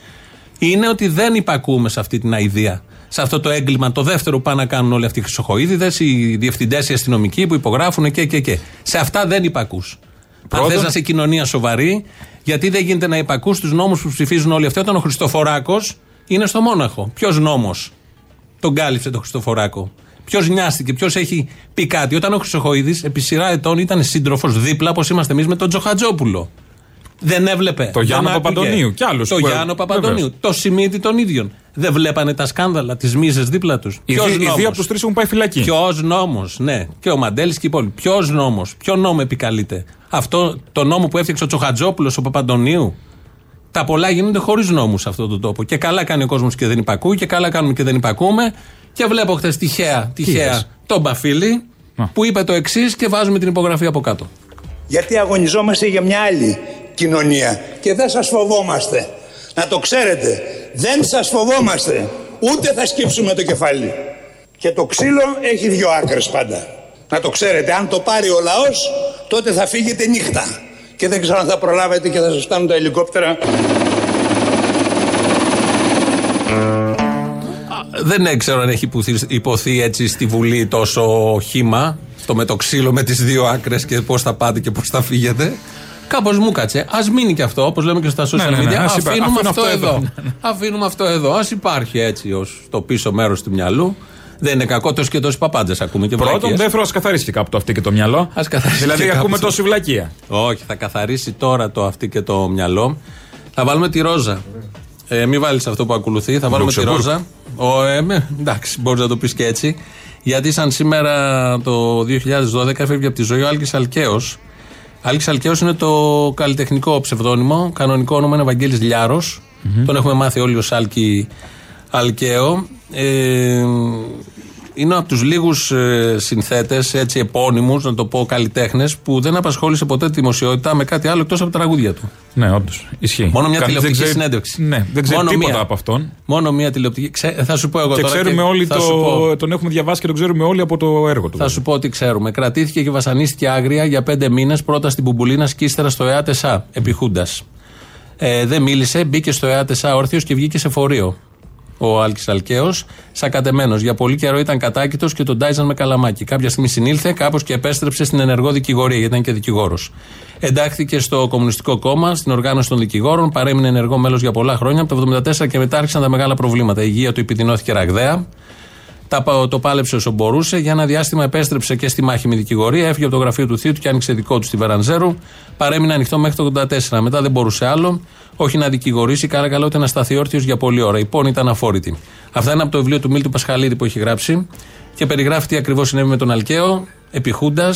είναι ότι δεν υπακούμε σε αυτή την αηδία. Σε αυτό το έγκλημα, το δεύτερο που πάνε να κάνουν όλοι αυτοί οι χρυσοχοίδηδες, οι διευθυντές, οι αστυνομικοί που υπογράφουν και, και, και. Σε αυτά δεν υπακούς. Αν Πρώτον- θε να είσαι κοινωνία σοβαρή, γιατί δεν γίνεται να υπακούς στους νόμους που ψηφίζουν όλοι αυτοί όταν ο Χριστοφοράκος είναι στο Μόναχο. Ποιος νόμος τον κάλυψε τον Χριστοφοράκο; Ποιος νοιάστηκε, ποιος έχει πει κάτι; Όταν ο Χρυσοχοίδης επί σειρά ετών ήταν σύντροφος δίπλα, όπως είμαστε εμείς με τον Τζοχατζόπουλο. Δεν έβλεπε. Το Γιάννο δεν άκουγε. Παπαντονίου κι άλλους Το που- Γιάννο Παπαντονίου. Βεβαίως. Το Σιμίτι των ίδιων. Δεν βλέπανε τα σκάνδαλα, τις μίζες δίπλα τους. Οι, δύο- οι δύο από τους τρεις έχουν πάει φυλακή. Ποιος νόμος, ναι. Και ο Μαντέλης και οι υπόλοιποι. Ποιος νόμος, ποιο νόμο επικαλείται; Αυτό το νόμο που έφτιαξε ο Τσοχατζόπουλος, ο Παπαντονίου. Τα πολλά γίνονται χωρίς νόμους σε αυτόν τον τόπο. Και καλά κάνει ο κόσμος και δεν υπακούει, και καλά κάνουμε και δεν υπακούμε. Και βλέπω χθες τυχαία, τυχαία είδες; τον Μπαφίλη Α. που είπε το εξής και βάζουμε την υπογραφή από κάτω. Γιατί αγωνιζόμαστε για μια άλλη κοινωνία και δεν σας φοβόμαστε. Να το ξέρετε, δεν σας φοβόμαστε. Ούτε θα σκύψουμε το κεφάλι. Και το ξύλο έχει δύο άκρες πάντα. Να το ξέρετε, αν το πάρει ο λαός, τότε θα φύγετε νύχτα. Και δεν ξέρω αν θα προλάβετε και θα σας φτάνουν τα ελικόπτερα. Δεν ξέρω αν έχει υποθεί, υποθεί έτσι στη Βουλή τόσο χήμα, το με το ξύλο με τις δύο άκρες και πώς θα πάτε και πώς θα φύγετε. Κάπως μου κάτσε. Α μείνει και αυτό, όπως λέμε και στα social Ναι, ναι, ναι, media. ας υπά- αφήνουμε αφήνω αυτό, αυτό εδώ. εδώ. αφήνουμε αυτό εδώ. Α υπάρχει έτσι ως το πίσω μέρος του μυαλού. Δεν είναι κακό τόσο και τόσοι παπάντζες ακούμε και Πρώτον, βλακίες. δεύτερον, α καθαρίσει και κάπου το αυτή και το μυαλό. Ας καθαρίσει δηλαδή, και κάπου ακούμε το- τόση βλακεία. Όχι, θα καθαρίσει τώρα το αυτή και το μυαλό. Θα βάλουμε τη ρόζα. Ε, μην βάλεις αυτό που ακολουθεί. Θα βάλουμε τη Λουξεμβούργ. ρόζα. Ο, ε, με, εντάξει, μπορείς να το πεις και έτσι. Γιατί σαν σήμερα το 2012 έφευγε από τη ζωή ο Άλκης Αλκαίος. Άλκης Αλκαίος είναι το καλλιτεχνικό ψευδόνυμο. Κανονικό όνομα είναι Βαγγέλης Λιάρος. Τον έχουμε μάθει όλοι ως Άλκη Αλκαίο. Ε, είναι από τους λίγους ε, συνθέτες, έτσι επώνυμους, να το πω καλλιτέχνες, που δεν απασχόλησε ποτέ τη δημοσιότητα με κάτι άλλο εκτός από τα τραγούδια του. Ναι, όντως. Ισχύει. Μόνο μια Κανείς δεν τηλεοπτική ξέρει- συνέντευξη. Ναι, δεν ξέρει Μόνο τίποτα μία. από αυτόν. Μόνο μια τηλεοπτική. Ξέ- θα σου πω εγώ Και τώρα. ξέρουμε όλοι θα σου πω- το. Τον έχουμε διαβάσει και τον ξέρουμε όλοι από το έργο του. Θα σου πω ότι ξέρουμε. Κρατήθηκε και βασανίστηκε άγρια για πέντε μήνες πρώτα στην Μπουμπουλίνα και ύστερα στο ΕΑΤΕΣΑ επί Χούντας. Ε, δεν μίλησε, μπήκε στο ΕΑΤΕΣΑ όρθιος και βγήκε σε φορείο. Ο Άλκης Αλκαίος, σακατεμένος. Για πολύ καιρό ήταν κατάκητος και τον τάιζαν με καλαμάκι. Κάποια στιγμή συνήλθε, κάπως και επέστρεψε στην ενεργό δικηγορία, γιατί ήταν και δικηγόρος. Εντάχθηκε στο Κομμουνιστικό Κόμμα, στην οργάνωση των δικηγόρων, παρέμεινε ενεργό μέλος για πολλά χρόνια. Από το 1974 και μετά άρχισαν τα μεγάλα προβλήματα. Η υγεία του επιδεινώθηκε ραγδαία. Τα, πα- το πάλεψε όσο μπορούσε. Για ένα διάστημα επέστρεψε και στη μάχη με δικηγορία. Έφυγε από το γραφείο του θείου του και άνοιξε δικό του στη Βερανζέρου. Παρέμεινε ανοιχτό μέχρι το 84. Μετά δεν μπορούσε άλλο. Όχι να δικηγορήσει, καλά καλά ούτε να σταθεί όρθιο για πολλή ώρα. Η πόνη ήταν αφόρητη. Αυτά είναι από το βιβλίο του Μίλτου Πασχαλίδη που έχει γράψει και περιγράφει τι ακριβώς συνέβη με τον Αλκαίο, επιχούντα,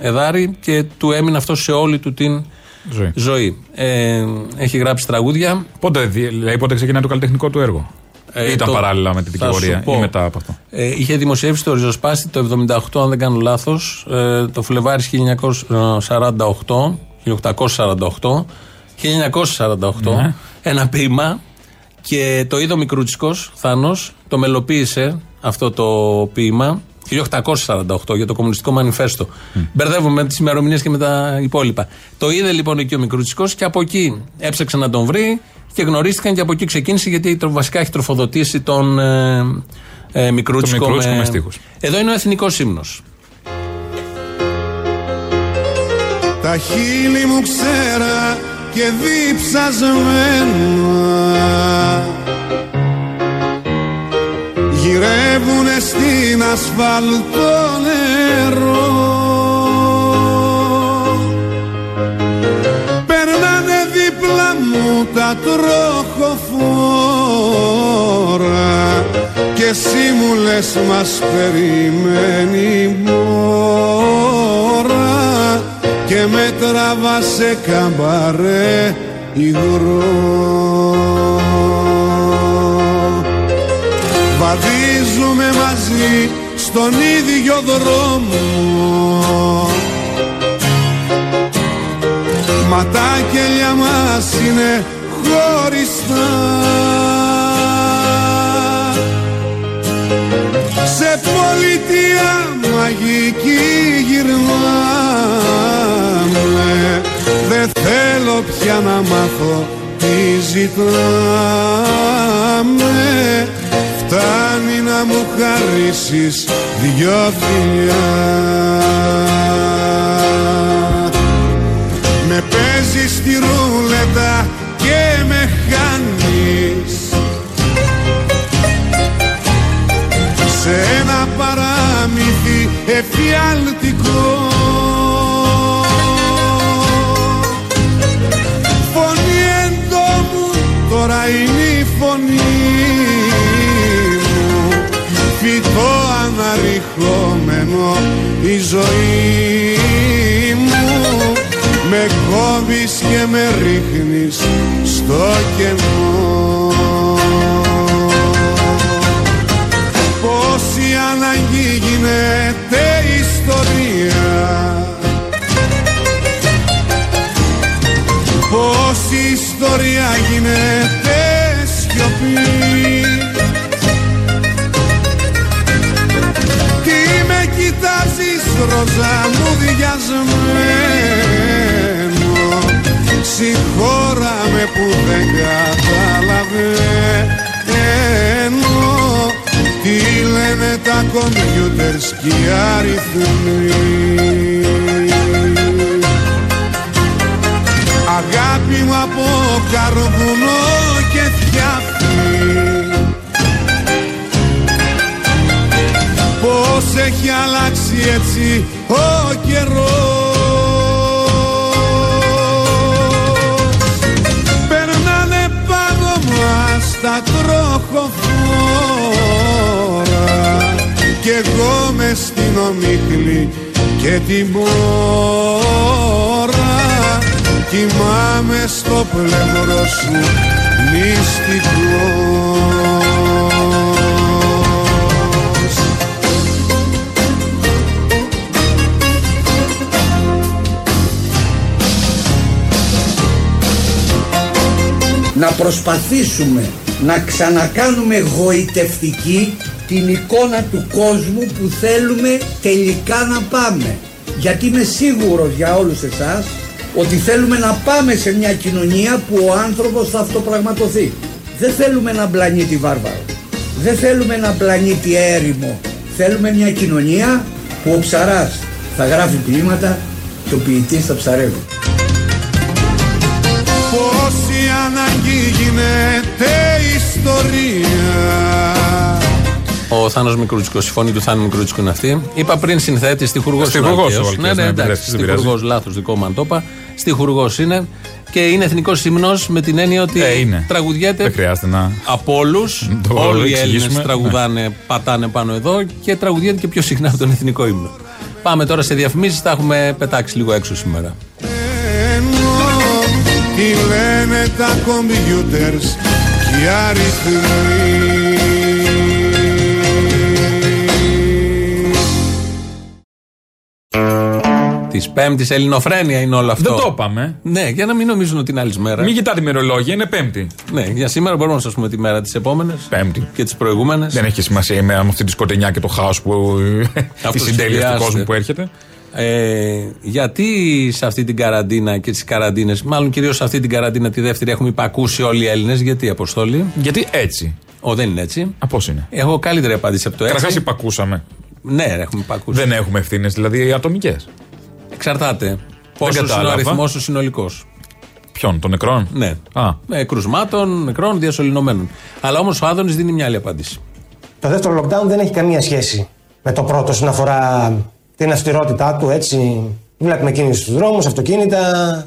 εδάρη και του έμεινε αυτό σε όλη του την Ζωή. ζωή. Ε, έχει γράψει τραγούδια. Πότε, δι- δηλαδή, πότε ξεκινάει το καλλιτεχνικό του έργο; Ε, Ήταν το- παράλληλα με τη θα δικηγορία σου πω. ή μετά από αυτό; Ε, είχε δημοσιεύσει το ριζοσπάστη το 78, αν δεν κάνω λάθος, ε, το Φλεβάρι 1948, 1848, 1948, Ναι. ένα ποίημα και το είδε ο Μικρούτσικος, Θάνος, το μελοποίησε αυτό το ποίημα 1848 για το Κομμουνιστικό Μανιφέστο. Μπερδεύουμε με τις ημερομηνίες και με τα υπόλοιπα. Το είδε λοιπόν εκεί ο Μικρούτσικος και από εκεί έψαξε να τον βρει και γνωρίστηκαν και από εκεί ξεκίνησε γιατί τρο- βασικά έχει τροφοδοτήσει τον ε, ε, Μικρούτσικο. Το Μικρούτσικο με στίχους. Εδώ είναι ο εθνικός ύμνος. Τα χείλη μου ξέρα και διψασμένα Γυρεύουνε στην ασφαλτό νερό τα τροχοφόρα και εσύ μου λες μας περιμένει η μόρα και με τραβά σε καμπαρέ υγρό Βαδίζουμε μαζί στον ίδιο δρόμο. Μα τα κελιά μας είναι χωριστά. Σε πολιτεία μαγική γυρνάμε. Δεν θέλω πια να μάθω τι ζητάμε. Φτάνει να μου χαρίσεις δυο φιλιά καρβουνό και φτιάχνει. Πώς έχει αλλάξει έτσι ο καιρός. Περνάνε πάνω μας τα τροχοφόρα. Κι εγώ μες στην ομίχλη και την μόρα Κοιμάμαι στο πλευρό σου μυστικός να προσπαθήσουμε να ξανακάνουμε γοητευτική την εικόνα του κόσμου που θέλουμε τελικά να πάμε. Γιατί είμαι σίγουρος για όλους εσάς ότι θέλουμε να πάμε σε μια κοινωνία που ο άνθρωπος θα αυτοπραγματοθεί. Δεν θέλουμε ένα πλανήτη βάρβαρο. Δεν θέλουμε ένα πλανήτη έρημο. Θέλουμε μια κοινωνία που ο ψαράς θα γράφει ποίηματα και ο ποιητής θα ψαρεύει. Πόση ανάγκη γίνεται ιστορία Ο Θάνος Μικρούτσικος, η φωνή του Θάνου Μικρούτσικου είναι αυτή. Είπα πριν συνθέτης, στιχουργός Στιχουργός ο Ναι, Βαλκαίος, ναι, ναι, εντάξει. δεν πειράζει. Στιχουργός, λάθος δικό μου αν το είπα. Στιχουργός είναι και είναι εθνικός ύμνος με την έννοια ότι Ε, είναι. τραγουδιέται Δεν χρειάζεται να. από όλους. Το Όλοι οι Έλληνες εξηγήσουμε. Ναι. τραγουδάνε, πατάνε πάνω εδώ και τραγουδιέται και πιο συχνά από τον εθνικό ύμνο. Πάμε τώρα σε διαφημίσεις, τα έχουμε πετάξει λίγο έξω σήμερα. Ενώ τι λένε τα κομπιούτερς και οι αριθμοί Της Πέμπτης Ελληνοφρένεια είναι όλο αυτό. Δεν το είπαμε. Ναι, για να μην νομίζουν ότι είναι άλλης μέρα. Μην κοιτάτε ημερολόγια, είναι Πέμπτη. Ναι, για σήμερα μπορούμε να σας πούμε τη μέρα της επόμενης Πέμπτη. και τις προηγούμενες. Δεν έχει σημασία η μέρα με αυτή τη σκοτεινιά και το χάος που. η συντέλεια του σχεδιάζεται. κόσμου που έρχεται. Ε, γιατί σε αυτή την καραντίνα και τις καραντίνες, μάλλον κυρίως σε αυτή την καραντίνα τη δεύτερη, έχουμε υπακούσει όλοι οι Έλληνες. Γιατί, Αποστόλη; Γιατί έτσι. Ο, δεν είναι έτσι. Α, πώς είναι; Έχω καλύτερη απάντηση από το έτσι. Καταρχά υπακούσαμε. Ναι, έχουμε υπακούσει. Δεν έχουμε ευθύνες, δηλαδή ατομικές. Εξαρτάται. Πόσο είναι ο κατάλαβα. αριθμός ο συνολικός. Ποιον, των νεκρών; Ναι. Α, Με κρουσμάτων, νεκρών, διασωληνωμένων. Αλλά όμως ο Άδωνης δίνει μια άλλη απάντηση. Το δεύτερο lockdown δεν έχει καμία σχέση με το πρώτο όσον αφορά την αυστηρότητά του, έτσι. Βλέπουμε κίνηση στους δρόμους, αυτοκίνητα.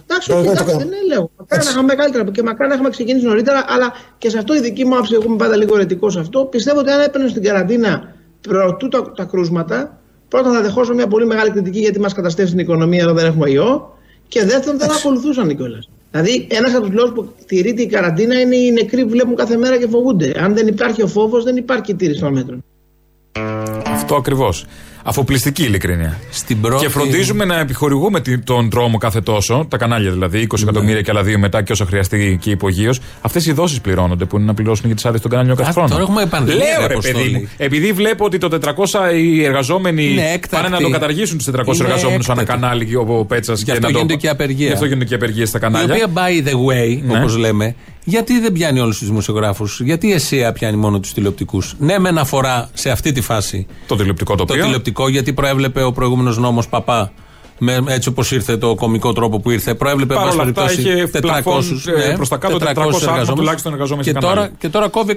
Εντάξει, Το- όχι, το- εντάξει, το- δεν λέω. Μακάρι να Έτσι. είχαμε καλύτερα και μακάρι να είχαμε ξεκινήσει νωρίτερα, αλλά και σε αυτό η δική μου άποψη, εγώ είμαι πάντα λίγο ρετικό σε αυτό. Πιστεύω ότι αν έπαιρνες στην καραντίνα προτού τα, τα κρούσματα, πρώτα θα δεχόσω μια πολύ μεγάλη κριτική γιατί μας καταστρέφει την οικονομία ενώ δεν έχουμε ιό. Και δεύτερον, δεν ακολουθούσαν κιόλα. Δηλαδή, ένας από τους λόγους που τηρείται η καραντίνα είναι οι νεκροί που βλέπουν κάθε μέρα και φοβούνται. Αν δεν υπάρχει ο φόβος, δεν υπάρχει η τήρηση των μέτρων. αυτό ακριβώς. Αφοπλιστική ειλικρίνεια. Στην πρώτη... Και φροντίζουμε να επιχορηγούμε τη- τον τρόμο κάθε τόσο, τα κανάλια δηλαδή, 20 Ναι. εκατομμύρια και άλλα δύο μετά και όσο χρειαστεί και υπογείως. Αυτές οι δόσεις πληρώνονται που είναι να πληρώσουν για τις άδειες των κανάλιων κάθε Α, χρόνο. τώρα έχουμε πανδημία, Λέω ρε, ρε παιδί Αποστόλη. μου, επειδή βλέπω ότι το 400 οι εργαζόμενοι Είναι έκτακτη. πάνε να το καταργήσουν τους 400 Είναι εργαζόμενους ανά έκτακτη. κανάλι ο Πέτσας Γι' αυτό γίνονται και απεργία. Γι' αυτό γίνονται και απεργίες στα Η κανάλια. οποία by the way, Ναι. όπως λέμε, γιατί δεν πιάνει όλους τους δημοσιογράφους, γιατί η ΕΣΥΑ πιάνει μόνο τους τηλεοπτικούς. Ναι, με αναφορά σε αυτή τη φάση Το τηλεοπτικό το τοπίο. τηλεοπτικό, γιατί προέβλεπε ο προηγούμενος νόμος Παπά. Με, έτσι όπως ήρθε το κομικό τρόπο που ήρθε, προέβλεπε Παρ' εν πάση όλα αυτά, περιπτώσει, είχε πλαφόν, 400, ε, προς τα κάτω 400 άτομα τουλάχιστον εργαζόμενοι και σε τώρα, κανάλι. και τώρα κόβει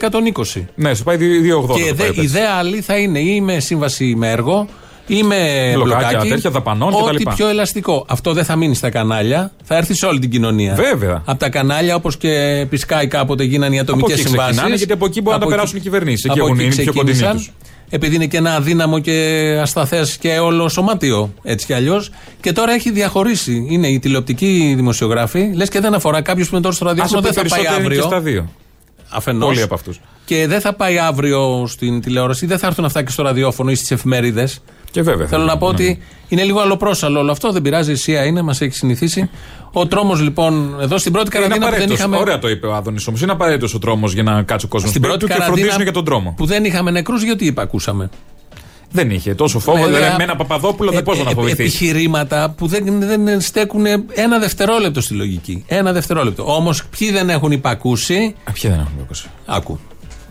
120. Ναι, σου πάει 2,80. και το δε, πάει η ιδέα άλλη θα είναι ή με σύμβαση με έργο ή με Μπλοκάκια, μπλοκάκι. τέτοια δαπανών Ό,τι κτλ. πιο ελαστικό. Αυτό δεν θα μείνει στα κανάλια, θα έρθει σε όλη την κοινωνία. Βέβαια. Από τα κανάλια, όπως και επί Sky κάποτε γίνανε οι Από ατομικές εκεί συμβάσεις. ξεκινάνε, γιατί από εκεί μπορούν να τα περάσουν οι κυβερνήσεις. Εκεί έχουν- είναι πιο κοντινοί τους. Επειδή είναι και ένα αδύναμο και ασταθές και όλο σωματείο, έτσι κι αλλιώς. Και τώρα έχει διαχωρίσει. Είναι οι τηλεοπτικοί δημοσιογράφοι, λες και δεν αφορά κάποιος που είναι τώρα στο ραδιόφωνο, δεν θα πάει περισσότεροι είναι και αύριο. στα δύο. Αφενός. Πολλοί από αυτούς. Και δεν θα πάει αύριο στην τηλεόραση, δεν θα έρθουν αυτά και στο ραδιόφωνο ή στις εφημερίδες. Και βέβαια. Θέλω θα- να πω ναι. ότι είναι λίγο αλλοπρόσαλο όλο αυτό, δεν πειράζει, η ΣΥΑ είναι, μας έχει συνηθίσει. Ο τρόμος λοιπόν, εδώ στην πρώτη Είναι καραντίνα που δεν απαραίτητος. είχαμε. Ωραία το είπε ο Άδωνης όμως. Είναι απαραίτητος ο τρόμος για να κάτσει ο κόσμο Στην πρώτη του και καραντίνα φροντίζουν για τον τρόμο. που δεν είχαμε νεκρούς, γιατί υπακούσαμε. Δεν είχε τόσο φόβο. Βέβαια, Δηλαδή, με ένα Παπαδόπουλο δεν ε, πώς να ε, φοβηθεί. Επιχειρήματα που δεν, δεν στέκουν ένα δευτερόλεπτο στη λογική. Ένα δευτερόλεπτο. Όμως ποιοι δεν έχουν υπακούσει; Ποιοι δεν έχουν ακούσει. Άκου.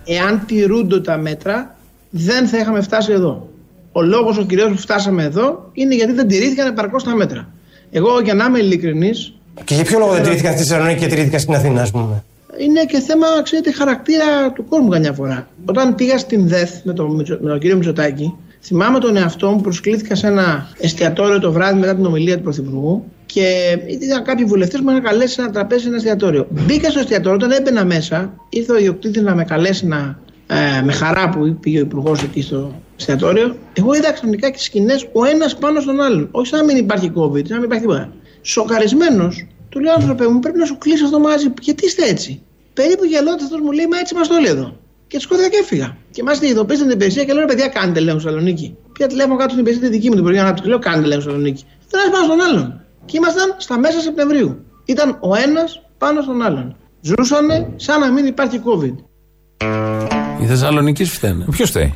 Εάν τηρούνται τα μέτρα, δεν θα είχαμε φτάσει εδώ. Ο λόγος ο κυρίω που φτάσαμε εδώ είναι γιατί δεν τηρήθηκαν επαρκώς τα μέτρα. Εγώ, για να είμαι ειλικρινής, Και για ποιο λόγο δεν τηρήθηκαν στη Θεσσαλονίκη και τηρήθηκαν στην Αθήνα, ας πούμε; είναι και θέμα, ξέρετε, χαρακτήρα του κόσμου καμιά φορά. Όταν πήγα στην ΔΕΘ με τον, Μητσο- με τον κύριο Μητσοτάκη, θυμάμαι τον εαυτό μου που προσκλήθηκα σε ένα εστιατόριο το βράδυ μετά την ομιλία του Πρωθυπουργού και ήταν κάποιοι βουλευτές που με είχαν καλέσει σε ένα τραπέζι σε ένα εστιατόριο. Μπήκα στο εστιατόριο, όταν έμπαινα μέσα, ήρθε ο ιδιοκτήτης να με καλέσει να. Ε, με χαρά που πήγε ο Υπουργός εκεί στο εστιατόριο, εγώ είδα ξαφνικά και σκηνές ο ένας πάνω στον άλλον. Όχι σαν να μην υπάρχει COVID, σαν να μην υπάρχει τίποτα. Σοκαρισμένος, του λέω άνθρωπε μου, πρέπει να σου κλείσει αυτό το μάζι. Γιατί είστε έτσι. Περίπου γελώντας αυτός μου λέει, Μα έτσι είμαστε όλοι εδώ. Και σκότωθηκα και έφυγα. Και μάλιστα ειδοποίησαν την υπηρεσία και λέω: «Ρε Παιδιά, κάντε λέω Θεσσαλονίκη. Πια τηλέφωνο κάτω στην υπηρεσία τη δική μου την Υπουργεία Ανάπτυξη. Λέω: Κάντε λέω Θεσσαλονίκη. Δεν ένας πάνω στον άλλον. Και ήμασταν στα μέσα Σεπτεμβρίου. Ήταν ο ένας πάνω στον άλλον. Ζούσανε σαν να μην υπάρχει COVID. Οι Θεσσαλονίκη φταίνε. Ποιος φταίει;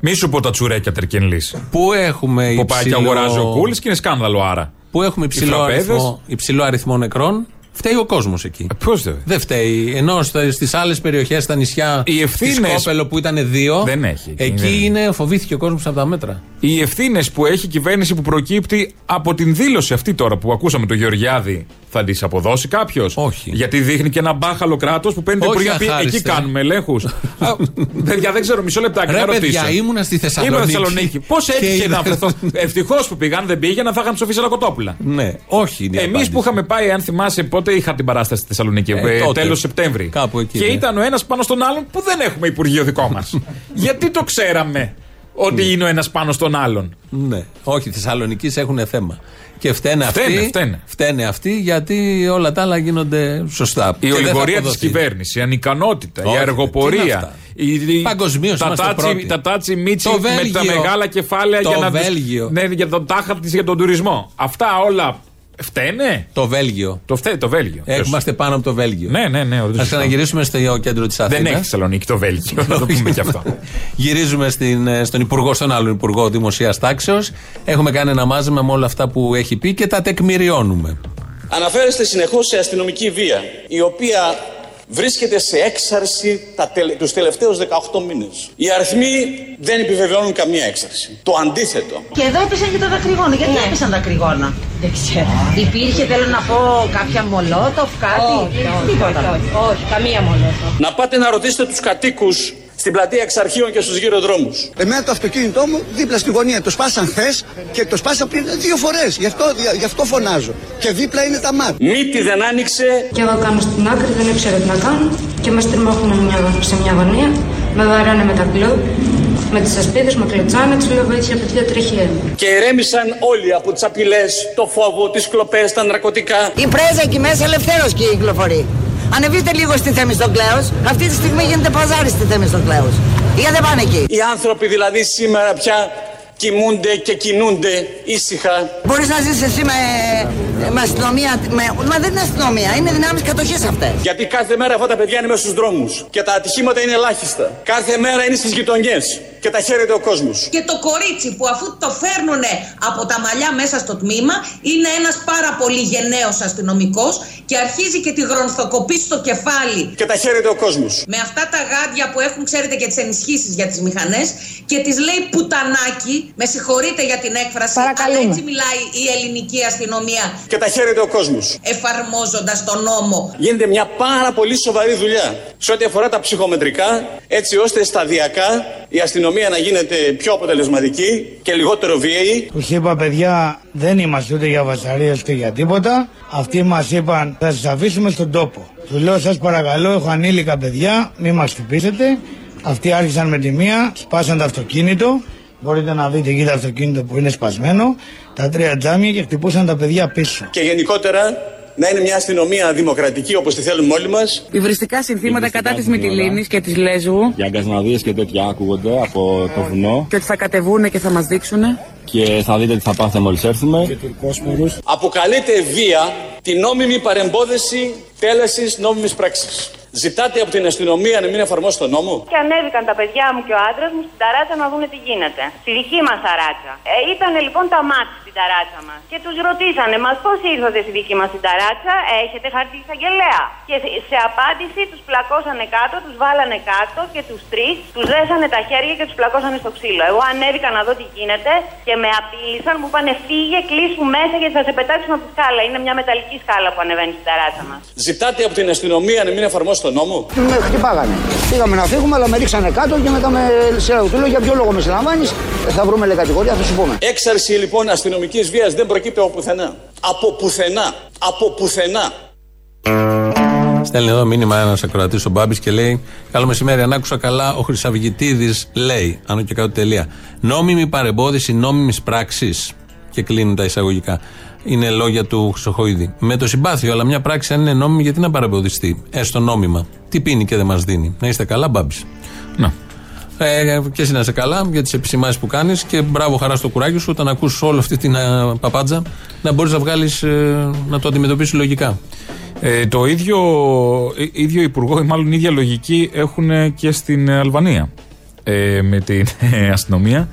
Μη σου πω τα τσουρέκια τερκενλής. Πού έχουμε Που πάει και υψηλό- αγοράζει ο Κούλης και είναι σκάνδαλο άρα. Πού έχουμε υψηλό φραπέδες. αριθμό, υψηλό αριθμό νεκρών, Φταίει ο κόσμος εκεί. Πώς δεν. Δεν φταίει. Ενώ στις άλλες περιοχές, στα νησιά, Οι στη ευθύνες- Σκόπελο που ήταν δύο, Δεν έχει. εκεί Δεν- είναι, φοβήθηκε ο κόσμος από τα μέτρα. Οι ευθύνες που έχει η κυβέρνηση που προκύπτει από την δήλωση αυτή τώρα που ακούσαμε τον Γεωργιάδη θα τις αποδώσει κάποιος; Όχι. Γιατί δείχνει και ένα μπάχαλο κράτος που παίρνει Όχι, υπουργεία να πει αχάριστε. εκεί κάνουμε ελέγχους. παιδιά, δεν ξέρω, μισό λεπτάκι Ρε να ρωτήσω. παιδιά, ήμουνα στη Θεσσαλονίκη. Ήμουν στη Θεσσαλονίκη. Πώς Και έτυχε είδα- να βρεθώ. Ευτυχώς που πήγαν, δεν πήγαιναν, θα είχαν ψοφήσει ένα κοτόπουλα. Ναι, όχι. είναι η Εμείς απάντηση. που είχαμε πάει, αν θυμάσαι, πότε είχα την παράσταση στη Θεσσαλονίκη, Ε, ε, τότε. τέλος Σεπτέμβρη. Κάπου εκεί, Και ναι. ήταν ο ένας πάνω στον άλλον που δεν έχουμε Υπουργείο δικό μας. Γιατί το ξέραμε ότι είναι ο ένας πάνω στον άλλον; Ναι, όχι, Θεσσαλονίκης έχουν θέμα. Και φταίνε, Φταίνε, αυτοί, φταίνε. φταίνε αυτοί γιατί όλα τα άλλα γίνονται σωστά. Η Και δεν θα ολιγορία της αποδοθεί. κυβέρνησης, η ανικανότητα, Όχι, η τι είναι αργοπορία. αυτά; η- η- Παγκοσμίως τα είμαστε τάτσι, πρώτοι. τα τάτσι μίτσι Το με τα Βέλγιο. μεγάλα κεφάλαια Το για να. τους- Βέλγιο. Ναι, για τον τάχα της για τον τουρισμό. Αυτά όλα φταίνε; Το Βέλγιο. Το φταίει το Βέλγιο. Ε, Είμαστε πάνω από το Βέλγιο. Ναι, ναι, ναι. Α ορίστε. ξαναγυρίσουμε στο κέντρο της Αθήνας. Δεν έχει Θεσσαλονίκη το Βέλγιο. Να το πούμε και αυτό. Γυρίζουμε στην, ε, στον Υπουργό, στον άλλον Υπουργό Δημοσίας Τάξεως. Έχουμε κάνει ένα μάζεμα με όλα αυτά που έχει πει και τα τεκμηριώνουμε. Αναφέρεστε συνεχώς σε αστυνομική βία, η οποία βρίσκεται σε έξαρση τα τελε... τους τελευταίους 18 μήνες. Οι αριθμοί δεν επιβεβαιώνουν καμία έξαρση. Το αντίθετο. Και εδώ έπεσαν και τα δακρυγόνα. Γιατί έπεσαν τα δακρυγόνα; Δεν ξέρω. Υπήρχε, θέλω να πω, κάποια μολότοφ, κάτι; Τίποτα. όχι, καμία μολότοφ. Να πάτε να ρωτήσετε τους κατοίκους στην πλατεία Εξαρχείων και στους γύρω δρόμους. Εμένα το αυτοκίνητό μου δίπλα στη γωνία. Το σπάσαν χθες και το σπάσαν πριν δύο φορές. Γι' αυτό, γι' αυτό φωνάζω. Και δίπλα είναι τα μάτια. Μύτη δεν άνοιξε Και εγώ κάνω στην άκρη, δεν ήξερα τι να κάνω και με στριμώχνουν μια, σε μια γωνία, με βαράνε με τα κλομπ, με τις ασπίδες, με κλωτσάνε, τους λέω βοήθεια παιδιά τρέχει και ηρέμησαν όλοι από τις απειλές, το φόβο, τις κλοπές, τα ναρκωτικά. Η πρέζα εκεί μέσα ελευθέρως και κυκλοφορεί. Ανεβείτε λίγο στη Θέμη στον Κλέος. Αυτή τη στιγμή γίνεται παζάρι στη Θέμη στον Κλέος. Γιατί δεν πάνε εκεί. Οι άνθρωποι δηλαδή σήμερα πια κοιμούνται και κινούνται ήσυχα. Μπορείς να ζεις εσύ με, με αστυνομία. Με, μα δεν είναι αστυνομία, είναι δυνάμεις κατοχής αυτές. Γιατί κάθε μέρα αυτά τα παιδιά είναι μέσα στους δρόμους και τα ατυχήματα είναι ελάχιστα. Κάθε μέρα είναι στις γειτονιές και τα χαίρεται ο κόσμος. Και το κορίτσι που αφού το φέρνουν από τα μαλλιά μέσα στο τμήμα είναι ένας πάρα πολύ γενναίος αστυνομικός και αρχίζει και τη γρονθοκοπεί στο κεφάλι. Και τα χαίρεται ο κόσμος. Με αυτά τα γάντια που έχουν ξέρετε και τις ενισχύσεις για τις μηχανές και τις λέει πουτανάκι, με συγχωρείτε για την έκφραση, αλλά έτσι μιλάει η ελληνική αστυνομία Και τα χαίρεται ο κόσμος. εφαρμόζοντας τον νόμο. Γίνεται μια πάρα πολύ σοβαρή δουλειά σε ό,τι αφορά τα ψυχομετρικά, έτσι ώστε σταδιακά η αστυνομία να γίνεται πιο αποτελεσματική και λιγότερο βίαιη. Τους είπα, παιδιά, δεν είμαστε ούτε για βασαρίες ούτε για τίποτα. Αυτοί μας είπαν, θα σας αφήσουμε στον τόπο. Τους λέω, σας παρακαλώ, έχω ανήλικα παιδιά, μην μας χτυπήσετε. Αυτοί άρχισαν με τη μία, σπάσαν το αυτοκίνητο. Μπορείτε να δείτε εκεί το αυτοκίνητο που είναι σπασμένο. Τα τρία τζάμια και χτυπούσαν τα παιδιά πίσω. Και γενικότερα να είναι μια αστυνομία δημοκρατική όπως τη θέλουμε όλοι μας. Υβριστικά συνθήματα κατά της Μυτιλίνης και της Λέσβου Για αγκασμαδίες και τέτοια άκουγονται από το βουνό και ότι θα κατεβούνε και θα μας δείξουν. και θα δείτε τι θα πάθετε μόλις έρθουμε. Αποκαλείται βία την νόμιμη παρεμπόδιση τέλεσης νόμιμης πράξης. Ζητάτε από την αστυνομία να μην εφαρμόσει τον νόμο; Και ανέβηκαν τα παιδιά μου και ο άντρας μου στην ταράτσα να δούνε τι γίνεται. Στη δική μας ταράτσα. Ε, ήταν λοιπόν τα μάτια στην ταράτσα μας. Και τους ρωτήσανε, μας πώς ήρθατε στη δική μας την ταράτσα, έχετε χαρτί εισαγγελέα. Και σε- σε απάντηση τους πλακώσανε κάτω, τους βάλανε κάτω και τους τρεις τους δέσανε τα χέρια και τους πλακώσανε στο ξύλο. Εγώ ανέβηκα να δω τι γίνεται και με απείλησαν, μου είπανε φύγε, κλείσου μέσα γιατί θα σε πετάξουν από τη σκάλα. Είναι μια μεταλλική σκάλα που ανεβαίνει στην ταράτσα μας. Ζητάτε από την αστυνομία να μην εφαρμόσει τον νόμο; Με χτυπάγανε. Πήγαμε να φύγουμε, αλλά με ρίξανε κάτω και μετά με σειρά του λέω για ποιο λόγο με συλλαμβάνεις; Θα βρούμε λέει κατηγορία, θα σου πούμε. Έξαρση λοιπόν αστυνομική βίας δεν προκύπτει από πουθενά. Από πουθενά. Από πουθενά. Στέλνει εδώ μήνυμα ένας ακροατής ο Μπάμπης και λέει: Καλό μεσημέρι, αν άκουσα καλά, ο Χρυσαυγητήδη λέει, άνω και κάτω τελεία. Νόμιμη παρεμπόδιση νόμιμης πράξης. Και κλείνουν τα εισαγωγικά. Είναι λόγια του Χρυσοχοίδη. Με το συμπάθειο, αλλά μια πράξη αν είναι νόμιμη, γιατί να παρεμποδιστεί; Έστω νόμιμα. Τι πίνει και δεν μας δίνει. Να είστε καλά, Μπάμπης. Να. Ε, και εσύ να είσαι καλά για τις επισημάνσεις που κάνεις και μπράβο χαρά στο κουράγιο σου όταν ακούσει όλη αυτή την α, παπάντζα να μπορείς να βγάλεις, να το αντιμετωπίσεις λογικά. Ε, το ίδιο, ε, ίδιο υπουργό, ή μάλλον η ίδια λογική έχουν και στην Αλβανία. Ε, με την ε, αστυνομία.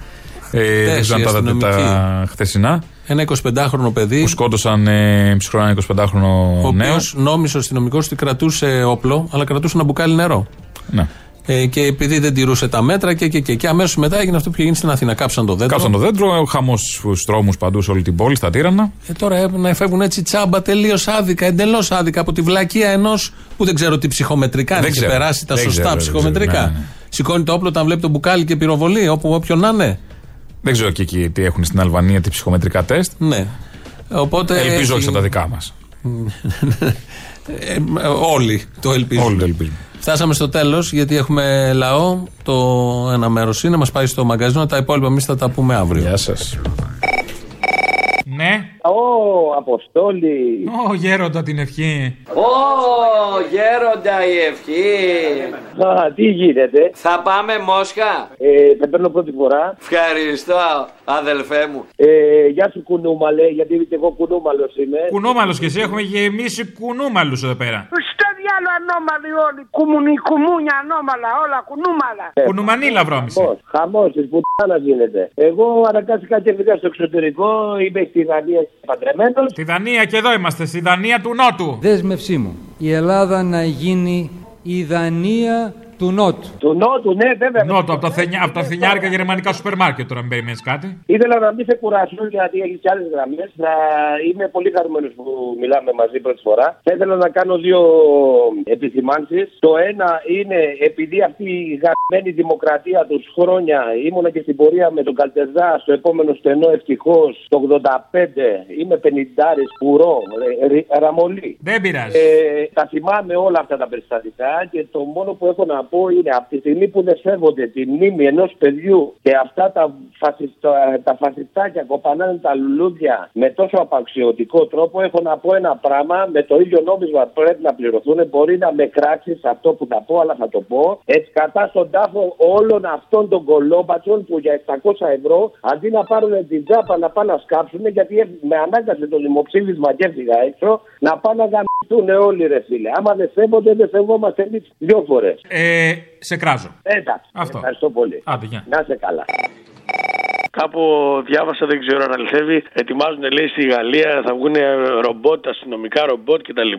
Ε, δεν Τέσσερι ξέρω αν τα είδατε τα αστυνομικοί. χθεσινά. Ένα 25χρονο παιδί. Που σκότωσαν ε, ψυχρό ένα 25χρονο Ο νέος. οποίο νόμισε ο αστυνομικός ότι κρατούσε όπλο, αλλά κρατούσε ένα μπουκάλι νερό. Ναι. Ε, και επειδή δεν τηρούσε τα μέτρα και, και, και, και αμέσω μετά έγινε αυτό που είχε γίνει στην Αθήνα. Κάψαν το δέντρο. Κάψαν το δέντρο, χαμό στου δρόμου παντού σε όλη την πόλη, στα τύρανα. Ε, τώρα έπρεπε να φεύγουν έτσι τσάμπα τελείω άδικα, εντελώ άδικα από τη βλακεία ενό που δεν ξέρω τι ψυχομετρικά Δεν αν έχει ξέρω. περάσει τα Δεν σωστά ξέρω, δεν ψυχομετρικά. ξέρω, ναι, ναι. Σηκώνει το όπλο όταν βλέπει το μπουκάλι και πυροβολεί, όπου όποιον να είναι. Δεν ξέρω και εκεί τι έχουν στην Αλβανία, τι ψυχομετρικά τεστ. Ναι. Οπότε Ελπίζω έχει- όχι σαν τα δικά μα. Ε, όλοι το ελπίζουμε. Όλοι το ελπίζουμε. Φτάσαμε στο τέλος γιατί έχουμε λαό. Το ένα μέρος είναι, μας πάει στο μαγκαζίνο. Τα υπόλοιπα εμείς θα τα πούμε αύριο. Γεια σας. Ναι. Ω, Αποστόλη. Ω, γέροντα την ευχή. Ω, γέροντα η ευχή. Α, τι γίνεται; Θα πάμε Μόσχα. Ε, δεν παίρνω πρώτη φορά. Ευχαριστώ, αδελφέ μου. Ε, γεια σου κουνούμαλε, γιατί και εγώ κουνούμαλος είμαι. Κουνούμαλος και εσύ έχουμε γεμίσει κουνούμαλους εδώ πέρα. Στο διάλο ανώμαλοι όλοι. Κουμουνι, κουμούνια ανώμαλα, όλα κουνούμαλα. Κουνουμανίλα βρώμηση. Χαμός, χαμός της πουτάνας γίνεται. Εγώ αναγκάστηκα και πήγα στο εξωτερικό, είμαι στη Δανία παντρεμένος. Στη Δανία και εδώ είμαστε, στη Δανία του Νότου. Δέσμευσή μου. Η Ελλάδα να γίνει η Δανία του Νότου. Του Νότου, ναι, βέβαια. Νότου, από τα, θενιά, από τα θενιάρικα γερμανικά σούπερ μάρκετ τώρα, μην περιμένει κάτι. Ήθελα να μην σε κουράσω γιατί έχεις και άλλες γραμμές. Να είμαι πολύ χαρούμενος που μιλάμε μαζί πρώτη φορά. Θα ήθελα να κάνω δύο επισημάνσεις. Το ένα είναι επειδή αυτή η γαμμένη δημοκρατία τους χρόνια ήμουνα και στην πορεία με τον Καλτερζά στο επόμενο στενό ευτυχώς το 85. Είμαι 50 πουρό, ε, ρι- ραμολί. Δεν πειράζει. Ε, τα θυμάμαι όλα αυτά τα περιστατικά και το μόνο που έχω να πω είναι από τη στιγμή που δεν σέβονται τη μνήμη ενός παιδιού και αυτά τα, φασιστα, τα φασιστάκια κοπανάνε τα λουλούδια με τόσο απαξιωτικό τρόπο, έχω να πω ένα πράγμα. Με το ίδιο νόμισμα πρέπει να πληρωθούν. Μπορεί να με κράξεις αυτό που θα πω, αλλά θα το πω. Έτσι, κατά στον τάφο όλων αυτών των κολόμπατσων που για 700 ευρώ αντί να πάρουν την τζάπα να πάνε να σκάψουν, γιατί με ανάγκασε το δημοψήφισμα και έφυγα έξω, να πάνε να γαμιστούν όλοι ρε φίλε. Άμα δεν σέβονται, δεν σεβόμαστε εμείς δύο φορές. Ε, σε κράζω. Εντάξει. Αυτό. Ευχαριστώ πολύ. Άντε, γεια. Να είσαι καλά. Κάπου διάβασα, δεν ξέρω αν αληθεύει. Ετοιμάζουν, λέει, στη Γαλλία θα βγουν ρομπότ, αστυνομικά ρομπότ κτλ.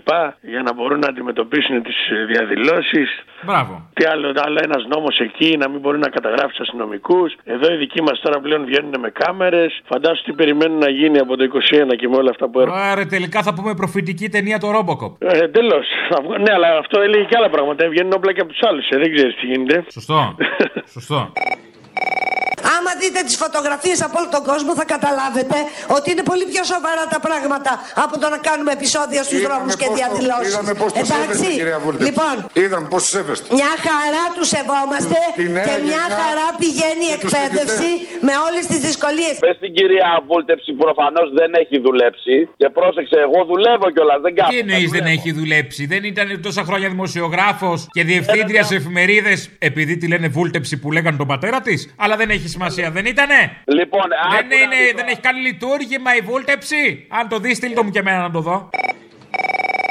για να μπορούν να αντιμετωπίσουν τις διαδηλώσεις. Μπράβο. Τι άλλο, άλλο ένας νόμος εκεί, να μην μπορεί να καταγράφει αστυνομικούς. Εδώ οι δικοί μας τώρα πλέον βγαίνουν με κάμερες. Φαντάσου τι περιμένουν να γίνει από το 21 και με όλα αυτά που έρχονται. Άρα τελικά θα πούμε προφητική ταινία το Robocop. Ε, Εντελώς. Ναι, αλλά αυτό έλεγε και άλλα πράγματα. Βγαίνουν όπλα και από τους άλλους. Ε, δεν ξέρεις τι γίνεται. Σωστό. Σωστό. Άμα δείτε τις φωτογραφίες από όλο τον κόσμο θα καταλάβετε ότι είναι πολύ πιο σοβαρά τα πράγματα από το να κάνουμε επεισόδια στους δρόμους και διαδηλώσεις. Είδαμε πώς του σέβεστε, Εντάξει, κυρία Βούλτεψη. λοιπόν, Είδαμε πώς του σέβεστε. μια χαρά τους σεβόμαστε Τη νέα και μια γενιά χαρά πηγαίνει η και τους εκπαίδευση με όλες τις δυσκολίες. Πες στην κυρία Βούλτεψη που προφανώς δεν έχει δουλέψει. Και πρόσεξε, εγώ δουλεύω κιόλας, δεν κάνω. Τι εννοείς δεν έχει δουλέψει, δεν ήταν τόσα χρόνια δημοσιογράφος και διευθύντριας σε εφημερίδες επειδή τη λένε βούλτεψη που λέγανε τον πατέρα της. Αλλά δεν έχει σημασία, δεν ήτανε; Λοιπόν, δεν, είναι, δεν έχει κάνει λειτουργήμα η βούλτεψη. Αν το δεις, στείλ το μου και εμένα να το δω.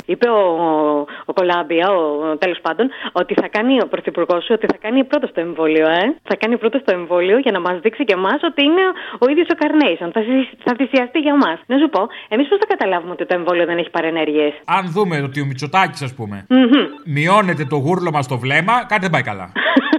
Είπε ο, ο Κολάμπια, ο, τέλος πάντων, ότι θα κάνει ο πρωθυπουργός σου ότι θα κάνει πρώτο το εμβόλιο, ε. Θα κάνει πρώτο το εμβόλιο για να μας δείξει και εμάς ότι είναι ο ίδιος ο Καρνέισον. Θα, θυσι- θα θυσιαστεί για μας. Να σου πω, εμείς πώς θα καταλάβουμε ότι το εμβόλιο δεν έχει παρενέργειες; Αν δούμε ότι ο Μητσοτάκης, ας πούμε, μειώνεται το γούρλωμα στο βλέμμα, κάτι δεν πάει καλά.